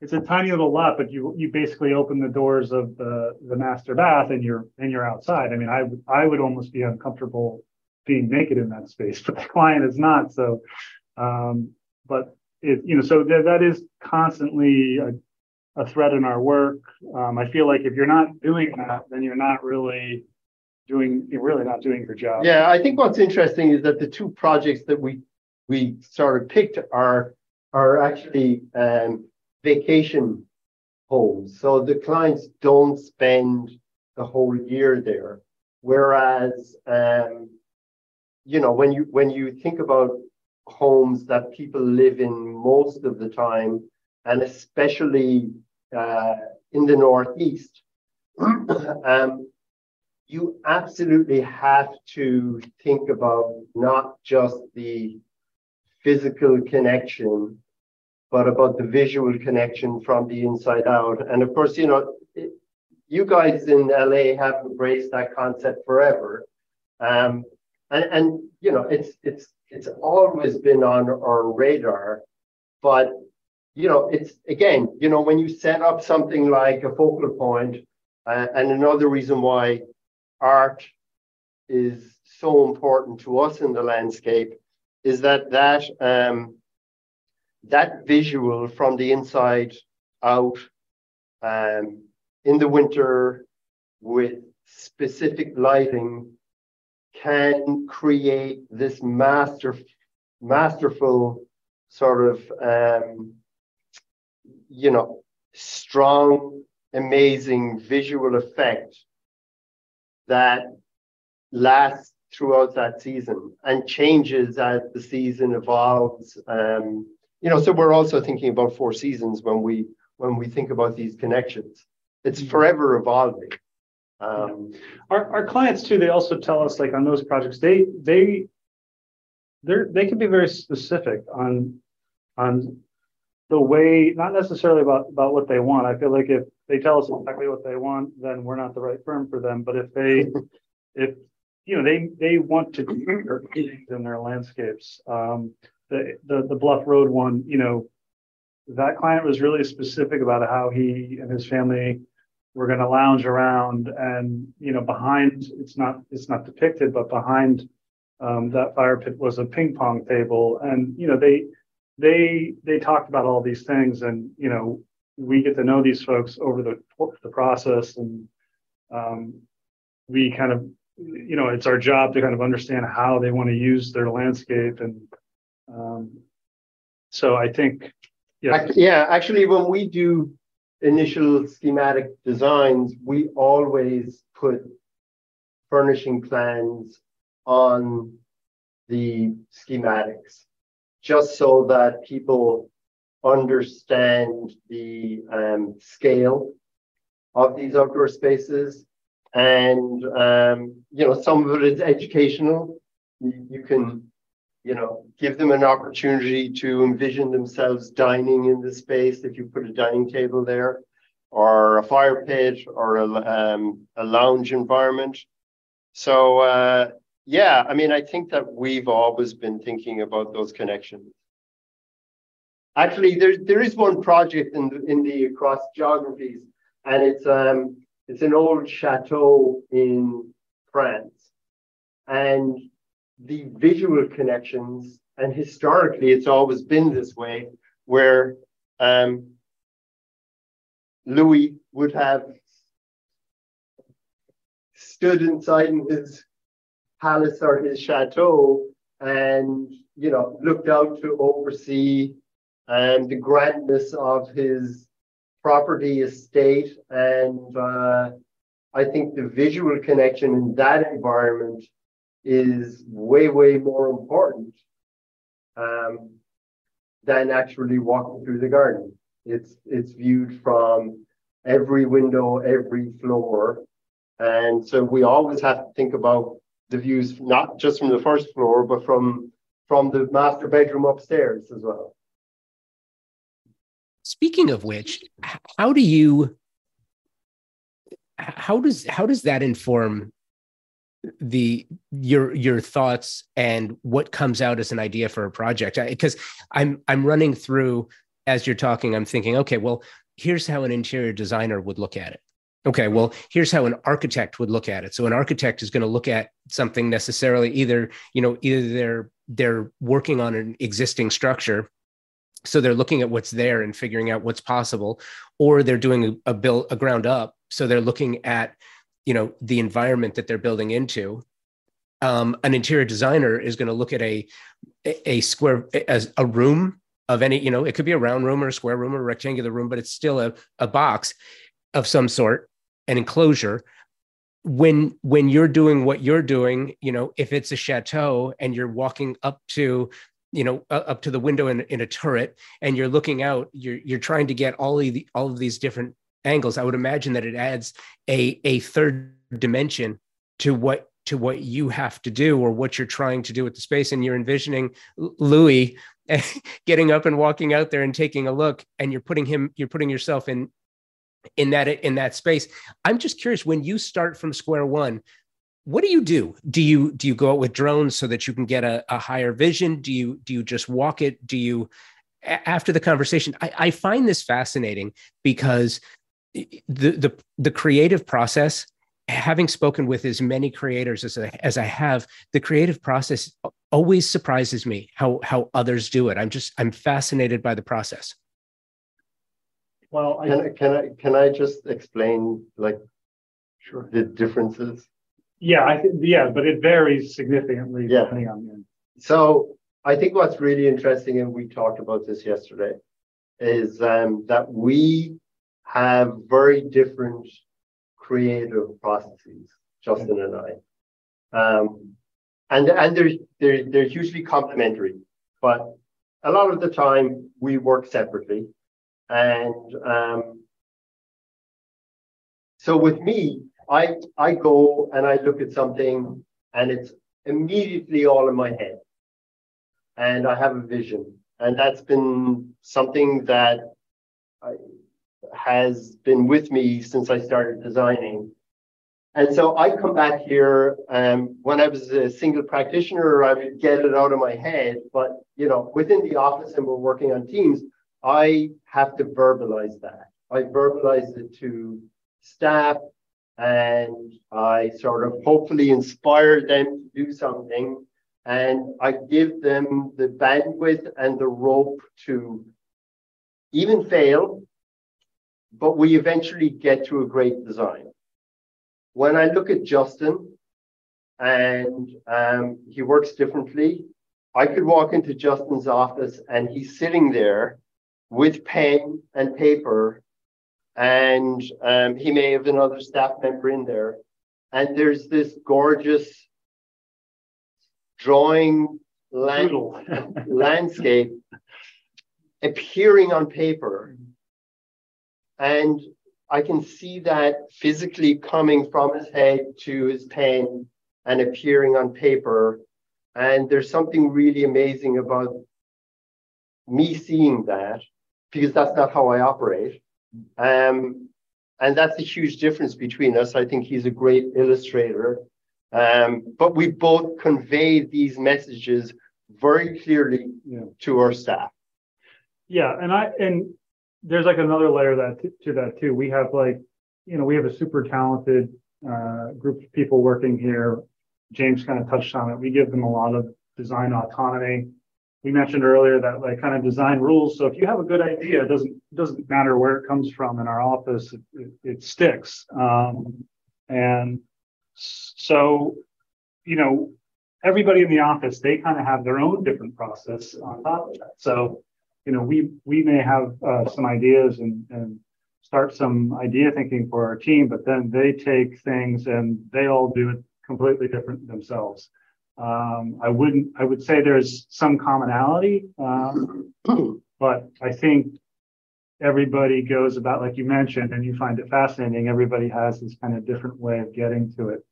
it's a tiny little lot, but you you basically open the doors of the the master bath and you're and you're outside. I mean, I would I would almost be uncomfortable being naked in that space, but the client is not. So, um, but it you know so th- that is constantly a, a threat in our work. Um, I feel like if you're not doing that, then you're not really doing really not doing your job. Yeah, I think what's interesting is that the two projects that we we sort of picked are are actually um, vacation homes. So the clients don't spend the whole year there. Whereas um, you know, when you when you think about homes that people live in most of the time, and especially uh, in the Northeast, um, you absolutely have to think about not just the physical connection, but about the visual connection from the inside out. And of course, you know, it, you guys in LA have embraced that concept forever. Um, and, and, you know, it's it's it's always been on our radar, but you know, it's again, you know, when you set up something like a focal point, uh, and another reason why art is so important to us in the landscape is that that um, that visual from the inside out um, in the winter with specific lighting can create this master masterful sort of um, you know strong amazing visual effect that lasts throughout that season and changes as the season evolves. Um, you know, so we're also thinking about four seasons when we when we think about these connections. It's mm-hmm. forever evolving. Um, our our clients too, they also tell us like on those projects, they they they they can be very specific on on the way, not necessarily about about what they want. I feel like if they tell us exactly what they want, then we're not the right firm for them. But if they, if you know, they they want to do things in their landscapes. Um, the, the the Bluff Road one, you know, that client was really specific about how he and his family were going to lounge around, and you know, behind it's not it's not depicted, but behind um, that fire pit was a ping pong table, and you know, they they they talked about all these things, and you know, we get to know these folks over the the process, and um, we kind of, you know, it's our job to kind of understand how they want to use their landscape, and um, so I think, yeah, yeah. Actually, when we do initial schematic designs, we always put furnishing plans on the schematics just so that people understand the um, scale of these outdoor spaces. And, um, you know, some of it is educational. You, can, you know, give them an opportunity to envision themselves dining in the space if you put a dining table there, or a fire pit, or a, um, a lounge environment. So, uh, yeah, I mean, I think that we've always been thinking about those connections. Actually, there, there is one project in the, in the across geographies, and it's um it's an old chateau in France, and the visual connections, and historically, it's always been this way, where um, Louis would have stood inside his palace or his chateau and you know looked out to oversee and the grandness of his property estate and uh, I think the visual connection in that environment is way, way more important um, than actually walking through the garden. It's it's viewed from every window, every floor, and so we always have to think about the views not just from the first floor, but from from the master bedroom upstairs as well. Speaking of which, how do you how does how does that inform the your your thoughts and what comes out as an idea for a project because i'm i'm running through as you're talking i'm thinking okay well here's how an interior designer would look at it okay well here's how an architect would look at it. So an architect is going to look at something necessarily either you know either they're they're working on an existing structure so they're looking at what's there and figuring out what's possible or they're doing a, a build a ground up so they're looking at you know the environment that they're building into. Um, an interior designer is going to look at a a square as a room of any you know it could be a round room or a square room or a rectangular room but it's still a, a box of some sort an enclosure when when you're doing what you're doing you know if it's a chateau and you're walking up to you know up to the window in, in a turret and you're looking out you're you're trying to get all of the all of these different angles i would imagine that it adds a a third dimension to what to what you have to do or what you're trying to do with the space. And you're envisioning louis getting up and walking out there and taking a look and you're putting him you're putting yourself in in that in that space. I'm just curious when you start from square one what do you do? Do you do you go out with drones so that you can get a, a higher vision? Do you do you just walk it? Do you after the conversation I, I find this fascinating because the the the creative process having spoken with as many creators as I, as I have the creative process always surprises me how how others do it. I'm just i'm fascinated by the process well I, can, can i can i just explain like sure the differences yeah i think yeah but it varies significantly yeah. depending on so i think what's really interesting and we talked about this yesterday is um, that we have very different creative processes, Justin and I. Um, and and they're, they're, they're hugely complementary, but a lot of the time we work separately. And um, so with me, I, I go and I look at something and it's immediately all in my head. And I have a vision. And that's been something that I, has been with me since I started designing. And so I come back here, um, when I was a single practitioner, I would get it out of my head. But you know, within the office and we're working on teams, I have to verbalize that. I verbalize it to staff and I sort of hopefully inspire them to do something. And I give them the bandwidth and the rope to even fail but we eventually get to a great design. When I look at Justin and um, he works differently, I could walk into Justin's office and he's sitting there with pen and paper, and um, he may have another staff member in there. And there's this gorgeous drawing land, landscape appearing on paper and I can see that physically coming from his head to his pen and appearing on paper. And there's something really amazing about me seeing that because that's not how I operate. Um, and that's a huge difference between us. I think he's a great illustrator. Um, but we both convey these messages very clearly yeah. to our staff. Yeah, and I and there's like another layer that t- to that too. We have like, you know, we have a super talented uh, group of people working here. James kind of touched on it. We give them a lot of design autonomy. We mentioned earlier that like kind of design rules. So if you have a good idea, it doesn't doesn't matter where it comes from in our office, it, it, it sticks. Um, and so, you know, everybody in the office, they kind of have their own different process on top of that. So you know, we we may have uh, some ideas and, and start some idea thinking for our team, but then they take things and they all do it completely different themselves. Um, I wouldn't, I would say there's some commonality, um, but I think everybody goes about, like you mentioned, and you find it fascinating. Everybody has this kind of different way of getting to it.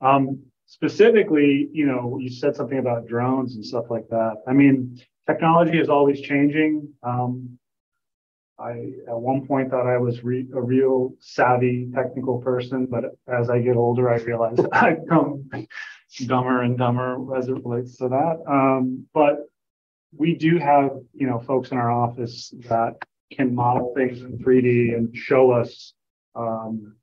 Um, specifically, you know, you said something about drones and stuff like that. I mean, technology is always changing. Um, I at one point thought I was re- a real savvy technical person, but as I get older, I realize I've become dumber and dumber as it relates to that. Um, but we do have, you know, folks in our office that can model things in 3D and show us, um,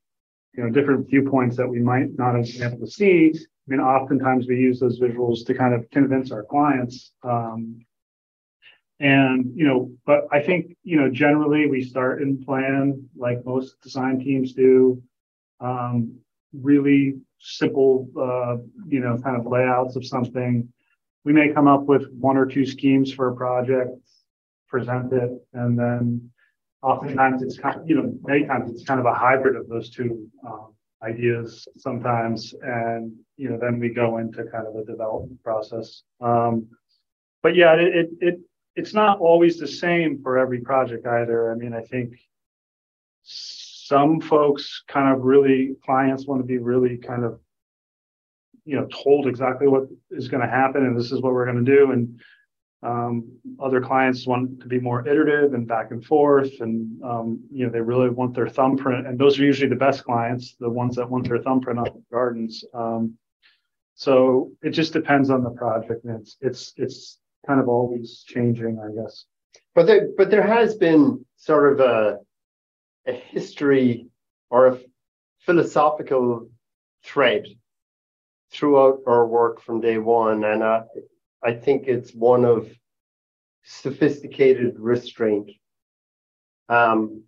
you know, different viewpoints that we might not have been able to see. I mean, oftentimes we use those visuals to kind of convince our clients um, and, you know, but I think, you know, generally we start and plan like most design teams do, um, really simple, uh, you know, kind of layouts of something. We may come up with one or two schemes for a project, present it, and then oftentimes it's kind of, you know, many times it's kind of a hybrid of those two um, ideas sometimes. And, you know, then we go into kind of a development process. Um, but yeah, it, it, it it's not always the same for every project either. I mean, I think some folks kind of really clients want to be really kind of you know told exactly what is going to happen and this is what we're going to do. And um, other clients want to be more iterative and back and forth and um, you know they really want their thumbprint. And those are usually the best clients the ones that want their thumbprint on the gardens. Um, so it just depends on the project and it's it's it's kind of always changing, I guess. But there, but there has been sort of a, a history or a philosophical thread throughout our work from day one, and I, I think it's one of sophisticated restraint. Um,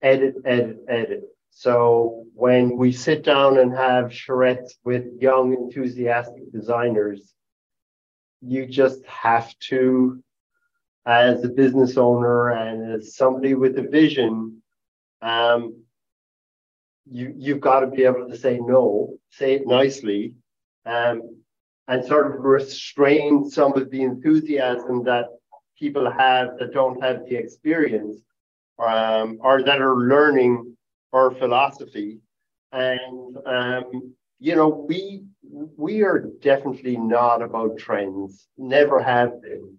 edit, edit, edit. So when we sit down and have charrettes with young, enthusiastic designers, you just have to, as a business owner and as somebody with a vision, um, you you've got to be able to say no, say it nicely, um, and sort of restrain some of the enthusiasm that people have that don't have the experience, um, or that are learning our philosophy, and um, you know we we are definitely not about trends, never have been.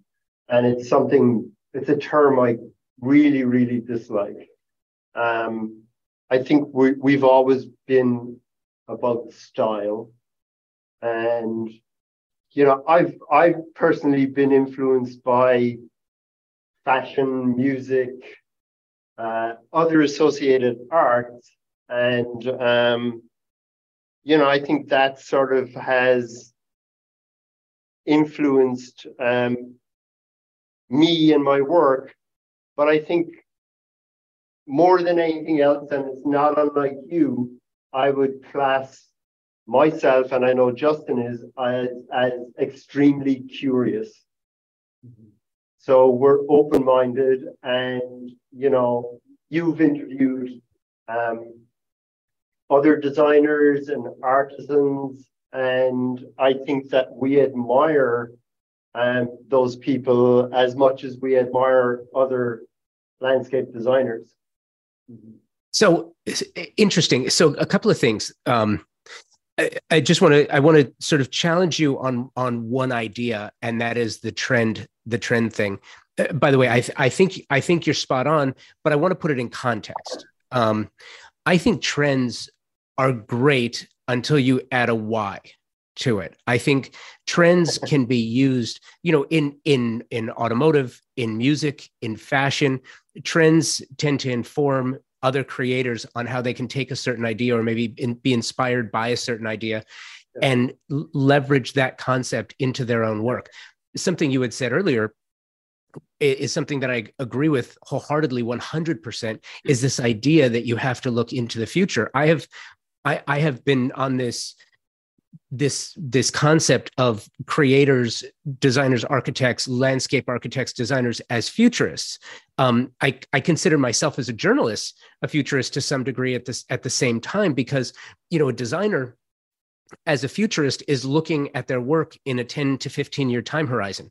And it's something, it's a term I really, really dislike. Um, I think we, we've always been about style. And, you know, I've, I've personally been influenced by fashion, music, uh, other associated arts. And, um, you know, I think that sort of has influenced um, me and my work. But I think more than anything else, and it's not unlike you, I would class myself, and I know Justin is, as, as extremely curious. Mm-hmm. So we're open minded, and you know, you've interviewed um, other designers and artisans. And I think that we admire um, those people as much as we admire other landscape designers. So interesting. So a couple of things. Um, I, I just want to I want to sort of challenge you on on one idea, and that is the trend the trend thing. Uh, by the way, I th- I think I think you're spot on, but I want to put it in context. Um, I think trends are great until you add a why to it. I think trends can be used, you know, in in in automotive, in music, in fashion. Trends tend to inform other creators on how they can take a certain idea or maybe in, be inspired by a certain idea and leverage that concept into their own work. Something you had said earlier is something that I agree with wholeheartedly 100% is this idea that you have to look into the future. I have I, I have been on this this this concept of creators designers architects landscape architects designers as futurists. Um, I, I consider myself as a journalist a futurist to some degree at this at the same time because you know a designer as a futurist is looking at their work in a 10 to 15 year time horizon.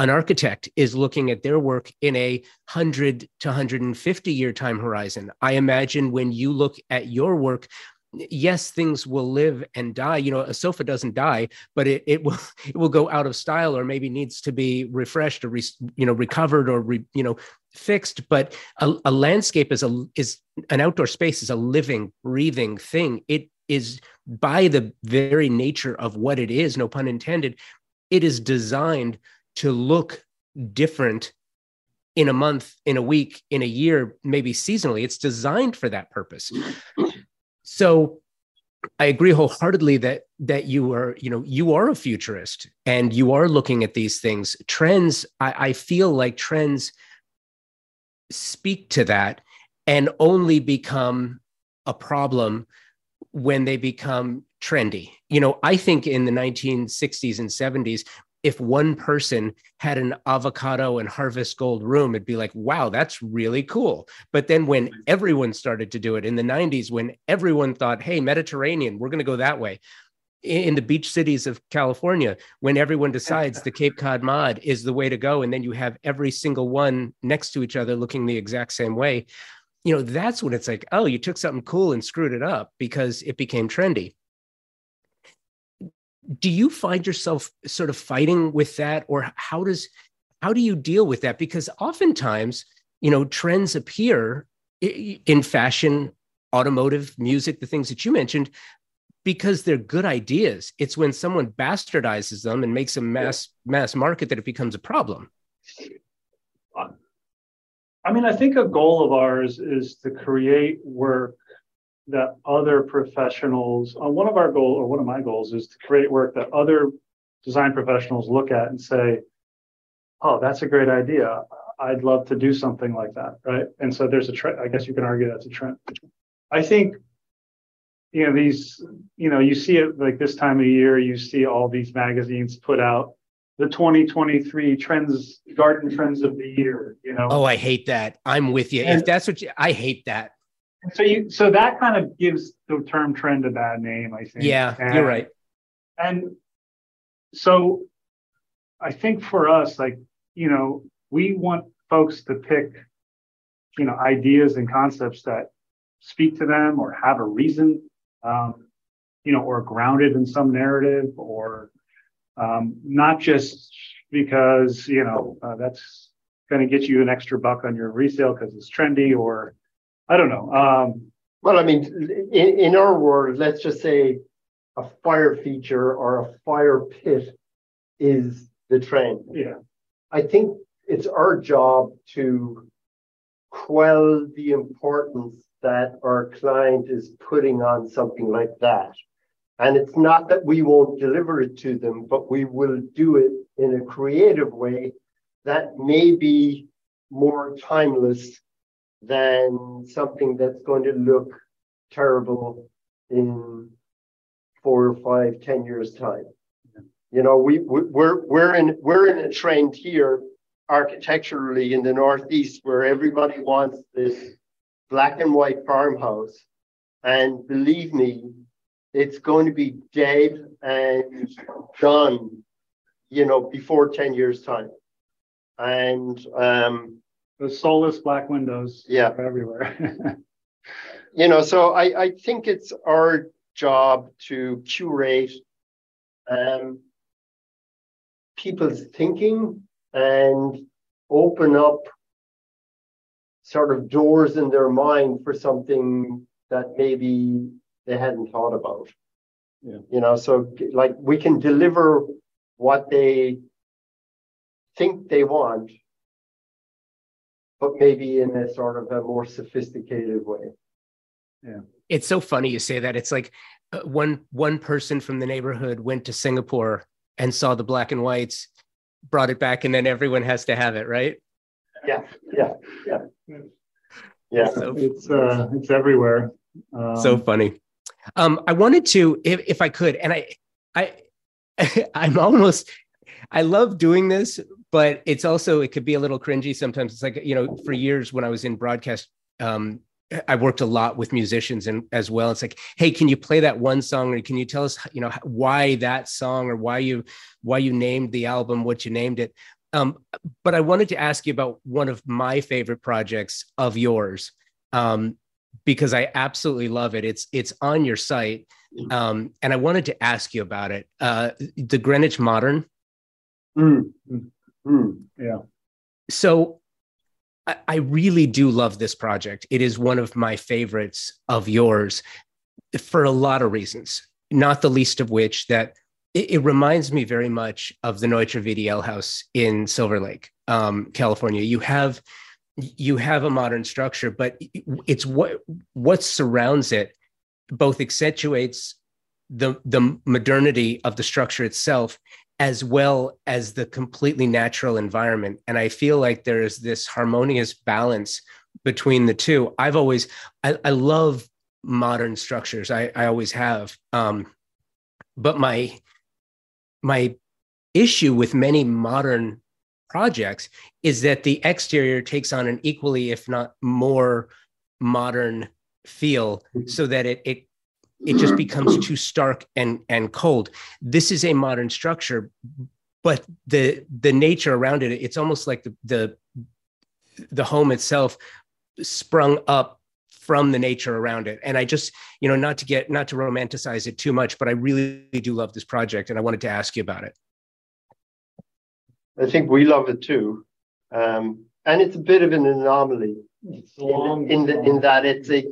An architect is looking at their work in a 100 to 150 year time horizon. I imagine when you look at your work yes things will live and die. You know a sofa doesn't die but it, it will it will go out of style or maybe needs to be refreshed or re, you know recovered or re, you know fixed. But a, a landscape is a is an outdoor space is a living breathing thing. It is by the very nature of what it is no pun intended it is designed to look different in a month in a week in a year maybe seasonally. It's designed for that purpose so I agree wholeheartedly that that you are, you know, you are a futurist and you are looking at these things. Trends, I, I feel like trends speak to that and only become a problem when they become trendy. You know, I think in the 1960s and 70s, if one person had an avocado and harvest gold room, it'd be like, wow, that's really cool. But then when everyone started to do it in the 90s, when everyone thought, hey, Mediterranean, we're going to go that way. In the beach cities of California, when everyone decides the Cape Cod mod is the way to go, and then you have every single one next to each other looking the exact same way, you know, that's when it's like, oh, you took something cool and screwed it up because it became trendy do you find yourself sort of fighting with that? Or how does how do you deal with that? Because oftentimes you know trends appear in fashion automotive music the things that you mentioned because they're good ideas. It's when someone bastardizes them and makes a mass mass market that it becomes a problem. I mean i think a goal of ours is to create work that other professionals, uh, one of our goals, or one of my goals, is to create work that other design professionals look at and say, "Oh, that's a great idea. I'd love to do something like that." Right? And so there's a trend. I guess you can argue that's a trend. I think, you know, these, you know, you see it like this time of year. You see all these magazines put out the 2023 trends, garden trends of the year. You know. Oh, I hate that. I'm with you. And, if that's what you, I hate that so you so that kind of gives the term trend a bad name, I think. Yeah, and, you're right. And so I think for us, like, you know, we want folks to pick, you know, ideas and concepts that speak to them or have a reason, um, you know, or grounded in some narrative or um, not just because, you know, uh, that's going to get you an extra buck on your resale because it's trendy or I don't know. Um, well, I mean, in, in our world, let's just say a fire feature or a fire pit is the trend. Yeah. I think it's our job to quell the importance that our client is putting on something like that. And it's not that we won't deliver it to them, but we will do it in a creative way that may be more timeless than something that's going to look terrible in four or five, ten years time. You know, we, we we're we're in we're in a trend here architecturally in the Northeast where everybody wants this black and white farmhouse. And believe me, it's going to be dead and done, you know, before 10 years time. And um, soulless black windows yeah. everywhere. You know so I, I think it's our job to curate um, people's thinking and open up sort of doors in their mind for something that maybe they hadn't thought about. Yeah. you know so like we can deliver what they think they want but maybe in a sort of a more sophisticated way. Yeah. It's so funny you say that. It's like uh, one one person from the neighborhood went to Singapore and saw the black and whites, brought it back, and then everyone has to have it, right? Yeah, yeah, yeah, yeah. So, it's uh, it's everywhere. Um, so funny. Um, I wanted to, if, if I could, and I I I'm almost I love doing this, but it's also it could be a little cringy sometimes. It's like you know, for years when I was in broadcast, um, I worked a lot with musicians and as well. It's like, hey, can you play that one song, or can you tell us, you know, why that song, or why you why you named the album what you named it? Um, but I wanted to ask you about one of my favorite projects of yours, um, because I absolutely love it. It's it's on your site, um, and I wanted to ask you about it. Uh, the Greenwich Modern. Mm, mm. Yeah. So I, I really do love this project. It is one of my favorites of yours for a lot of reasons, not the least of which that it, it reminds me very much of the Neutra VDL house in Silver Lake, um, California. You have you have a modern structure, but it's what what surrounds it both accentuates the the modernity of the structure itself as well as the completely natural environment. And I feel like there is this harmonious balance between the two. I've always, I, I love modern structures. I, I always have. Um, but my, my issue with many modern projects is that the exterior takes on an equally, if not more modern feel so that it, it it just becomes too stark and and cold. This is a modern structure but the the nature around it it's almost like the the the home itself sprung up from the nature around it. And i just you know not to get not to romanticize it too much but i really do love this project and i wanted to ask you about it. I think we love it too. Um, and it's a bit of an anomaly in, in, the, in that it's a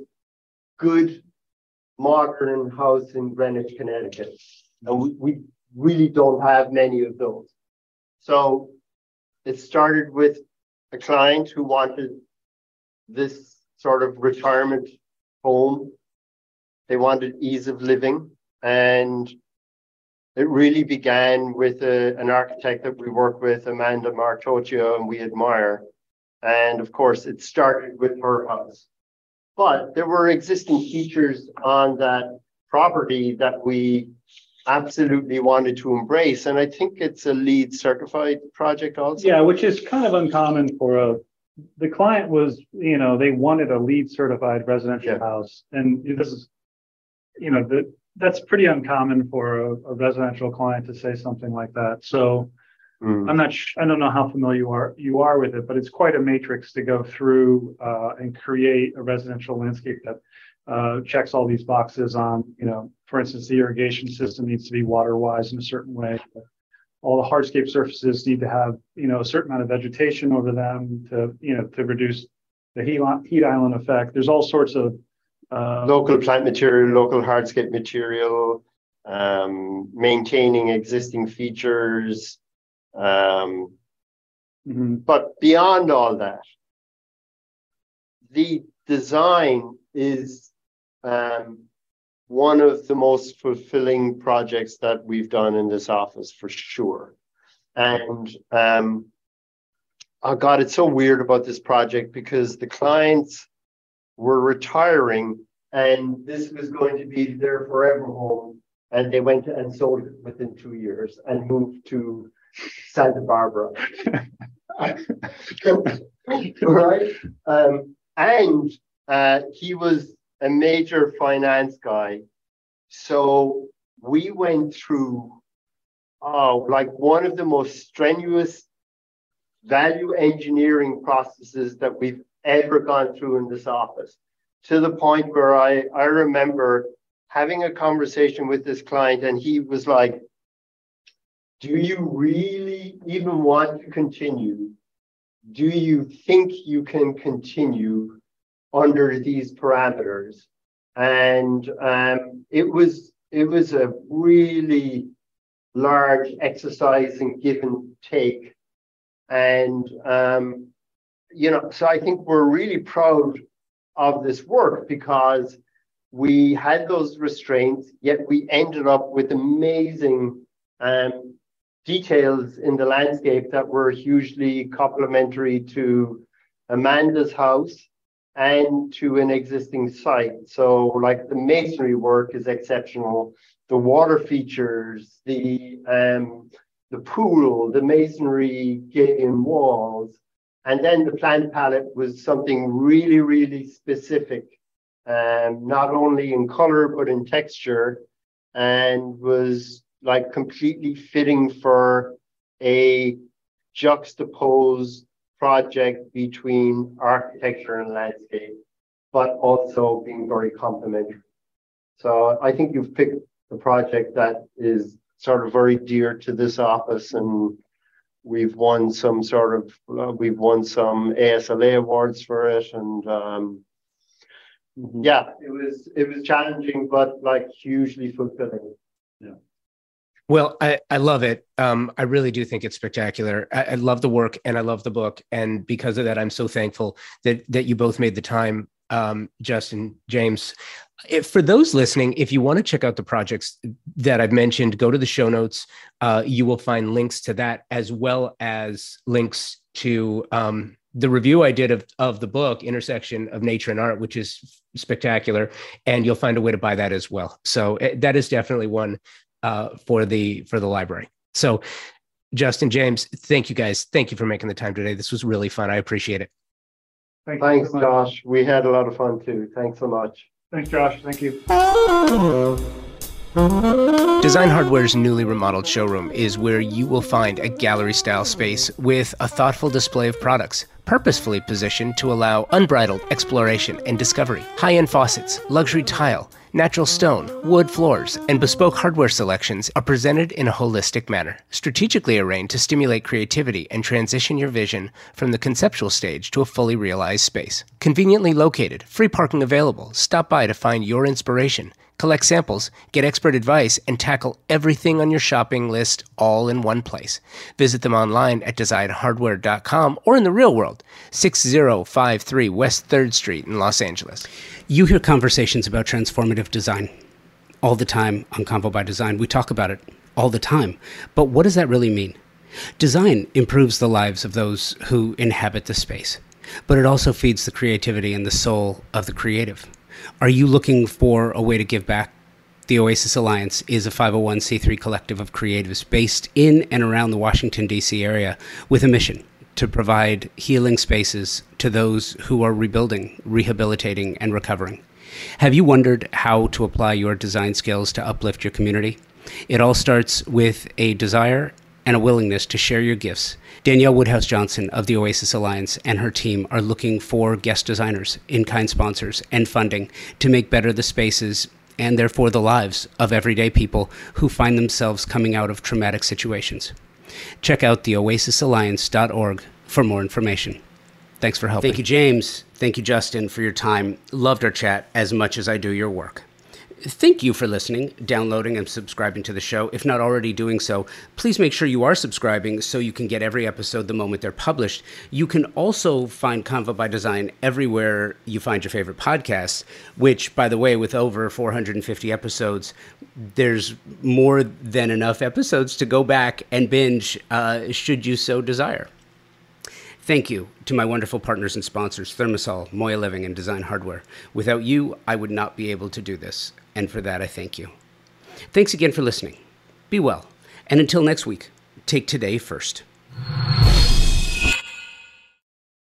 good modern house in Greenwich, Connecticut. And we, we really don't have many of those. So it started with a client who wanted this sort of retirement home. They wanted ease of living. And it really began with a, an architect that we work with, Amanda Martocchio, and we admire. And of course, it started with her house. But there were existing features on that property that we absolutely wanted to embrace. And I think it's a LEED certified project also. Yeah, which is kind of uncommon for a the client was, you know, they wanted a LEED certified residential yeah. house. And this is, you know, the, that's pretty uncommon for a, a residential client to say something like that. So Mm. I'm not. Sh- I don't know how familiar you are you are with it, but it's quite a matrix to go through uh, and create a residential landscape that uh, checks all these boxes on. You know, for instance, the irrigation system needs to be water wise in a certain way. All the hardscape surfaces need to have you know a certain amount of vegetation over them to you know to reduce the heat, heat island effect. There's all sorts of uh, local plant material, local hardscape material, um, maintaining existing features, um, mm-hmm. But beyond all that, the design is um, one of the most fulfilling projects that we've done in this office for sure. And um, oh God, it's so weird about this project because the clients were retiring and this was going to be their forever home. And they went and sold it within two years and moved to Santa Barbara. right? Um, and uh, he was a major finance guy. So we went through, oh, like one of the most strenuous value engineering processes that we've ever gone through in this office to the point where I, I remember having a conversation with this client and he was like, do you really even want to continue? Do you think you can continue under these parameters? And um, it was it was a really large exercise and give and take. And um, you know, so I think we're really proud of this work because we had those restraints, yet we ended up with amazing um, details in the landscape that were hugely complementary to Amanda's house and to an existing site. So, like the masonry work is exceptional. the water features, the um, the pool, the masonry in walls, and then the plant palette was something really, really specific, um, not only in color but in texture, and was like completely fitting for a juxtaposed project between architecture and landscape, but also being very complementary. So I think you've picked a project that is sort of very dear to this office and we've won some sort of uh, we've won some ASLA awards for it and um, mm-hmm. yeah it was it was challenging but like hugely fulfilling yeah well, I, I love it. Um, I really do think it's spectacular. I, I, love the work and I love the book. And because of that, I'm so thankful that that you both made the time, um, Justin, James. If, for those listening, if you want to check out the projects that I've mentioned, go to the show notes. Uh, you will find links to that as well as links to um, the review I did of, of the book, Intersection of Nature and Art, which is spectacular. And you'll find a way to buy that as well. So eh, that is definitely one uh, for the for the library. So, Justin James, thank you guys. Thank you for making the time today. This was really fun. I appreciate it. Thank Thanks, so Josh. We had a lot of fun too. Thanks so much. Thanks, Josh. Thank you. Design Hardware's newly remodeled showroom is where you will find a gallery style space with a thoughtful display of products, purposefully positioned to allow unbridled exploration and discovery. High end faucets, luxury tile, natural stone, wood floors, and bespoke hardware selections are presented in a holistic manner, strategically arranged to stimulate creativity and transition your vision from the conceptual stage to a fully realized space. Conveniently located, free parking available. Stop by to find your inspiration collect samples, get expert advice, and tackle everything on your shopping list all in one place. Visit them online at designhardware.com or in the real world, 6053 West 3rd Street in Los Angeles. You hear conversations about transformative design all the time on Convo by Design. We talk about it all the time. But what does that really mean? Design improves the lives of those who inhabit the space, but it also feeds the creativity and the soul of the creative. Are you looking for a way to give back? The Oasis Alliance is a 501c3 collective of creatives based in and around the Washington, D.C. area with a mission to provide healing spaces to those who are rebuilding, rehabilitating, and recovering. Have you wondered how to apply your design skills to uplift your community? It all starts with a desire and a willingness to share your gifts. Danielle Woodhouse Johnson of the Oasis Alliance and her team are looking for guest designers, in kind sponsors, and funding to make better the spaces and therefore the lives of everyday people who find themselves coming out of traumatic situations. Check out theoasisalliance.org for more information. Thanks for helping. Thank you, James. Thank you, Justin, for your time. Loved our chat as much as I do your work. Thank you for listening, downloading, and subscribing to the show. If not already doing so, please make sure you are subscribing so you can get every episode the moment they're published. You can also find Convo by Design everywhere you find your favorite podcasts, which, by the way, with over 450 episodes, there's more than enough episodes to go back and binge uh, should you so desire. Thank you to my wonderful partners and sponsors, ThermaSol, Moya Living, and Design Hardware. Without you, I would not be able to do this and for that, I thank you. Thanks again for listening. Be well. And until next week, take today first.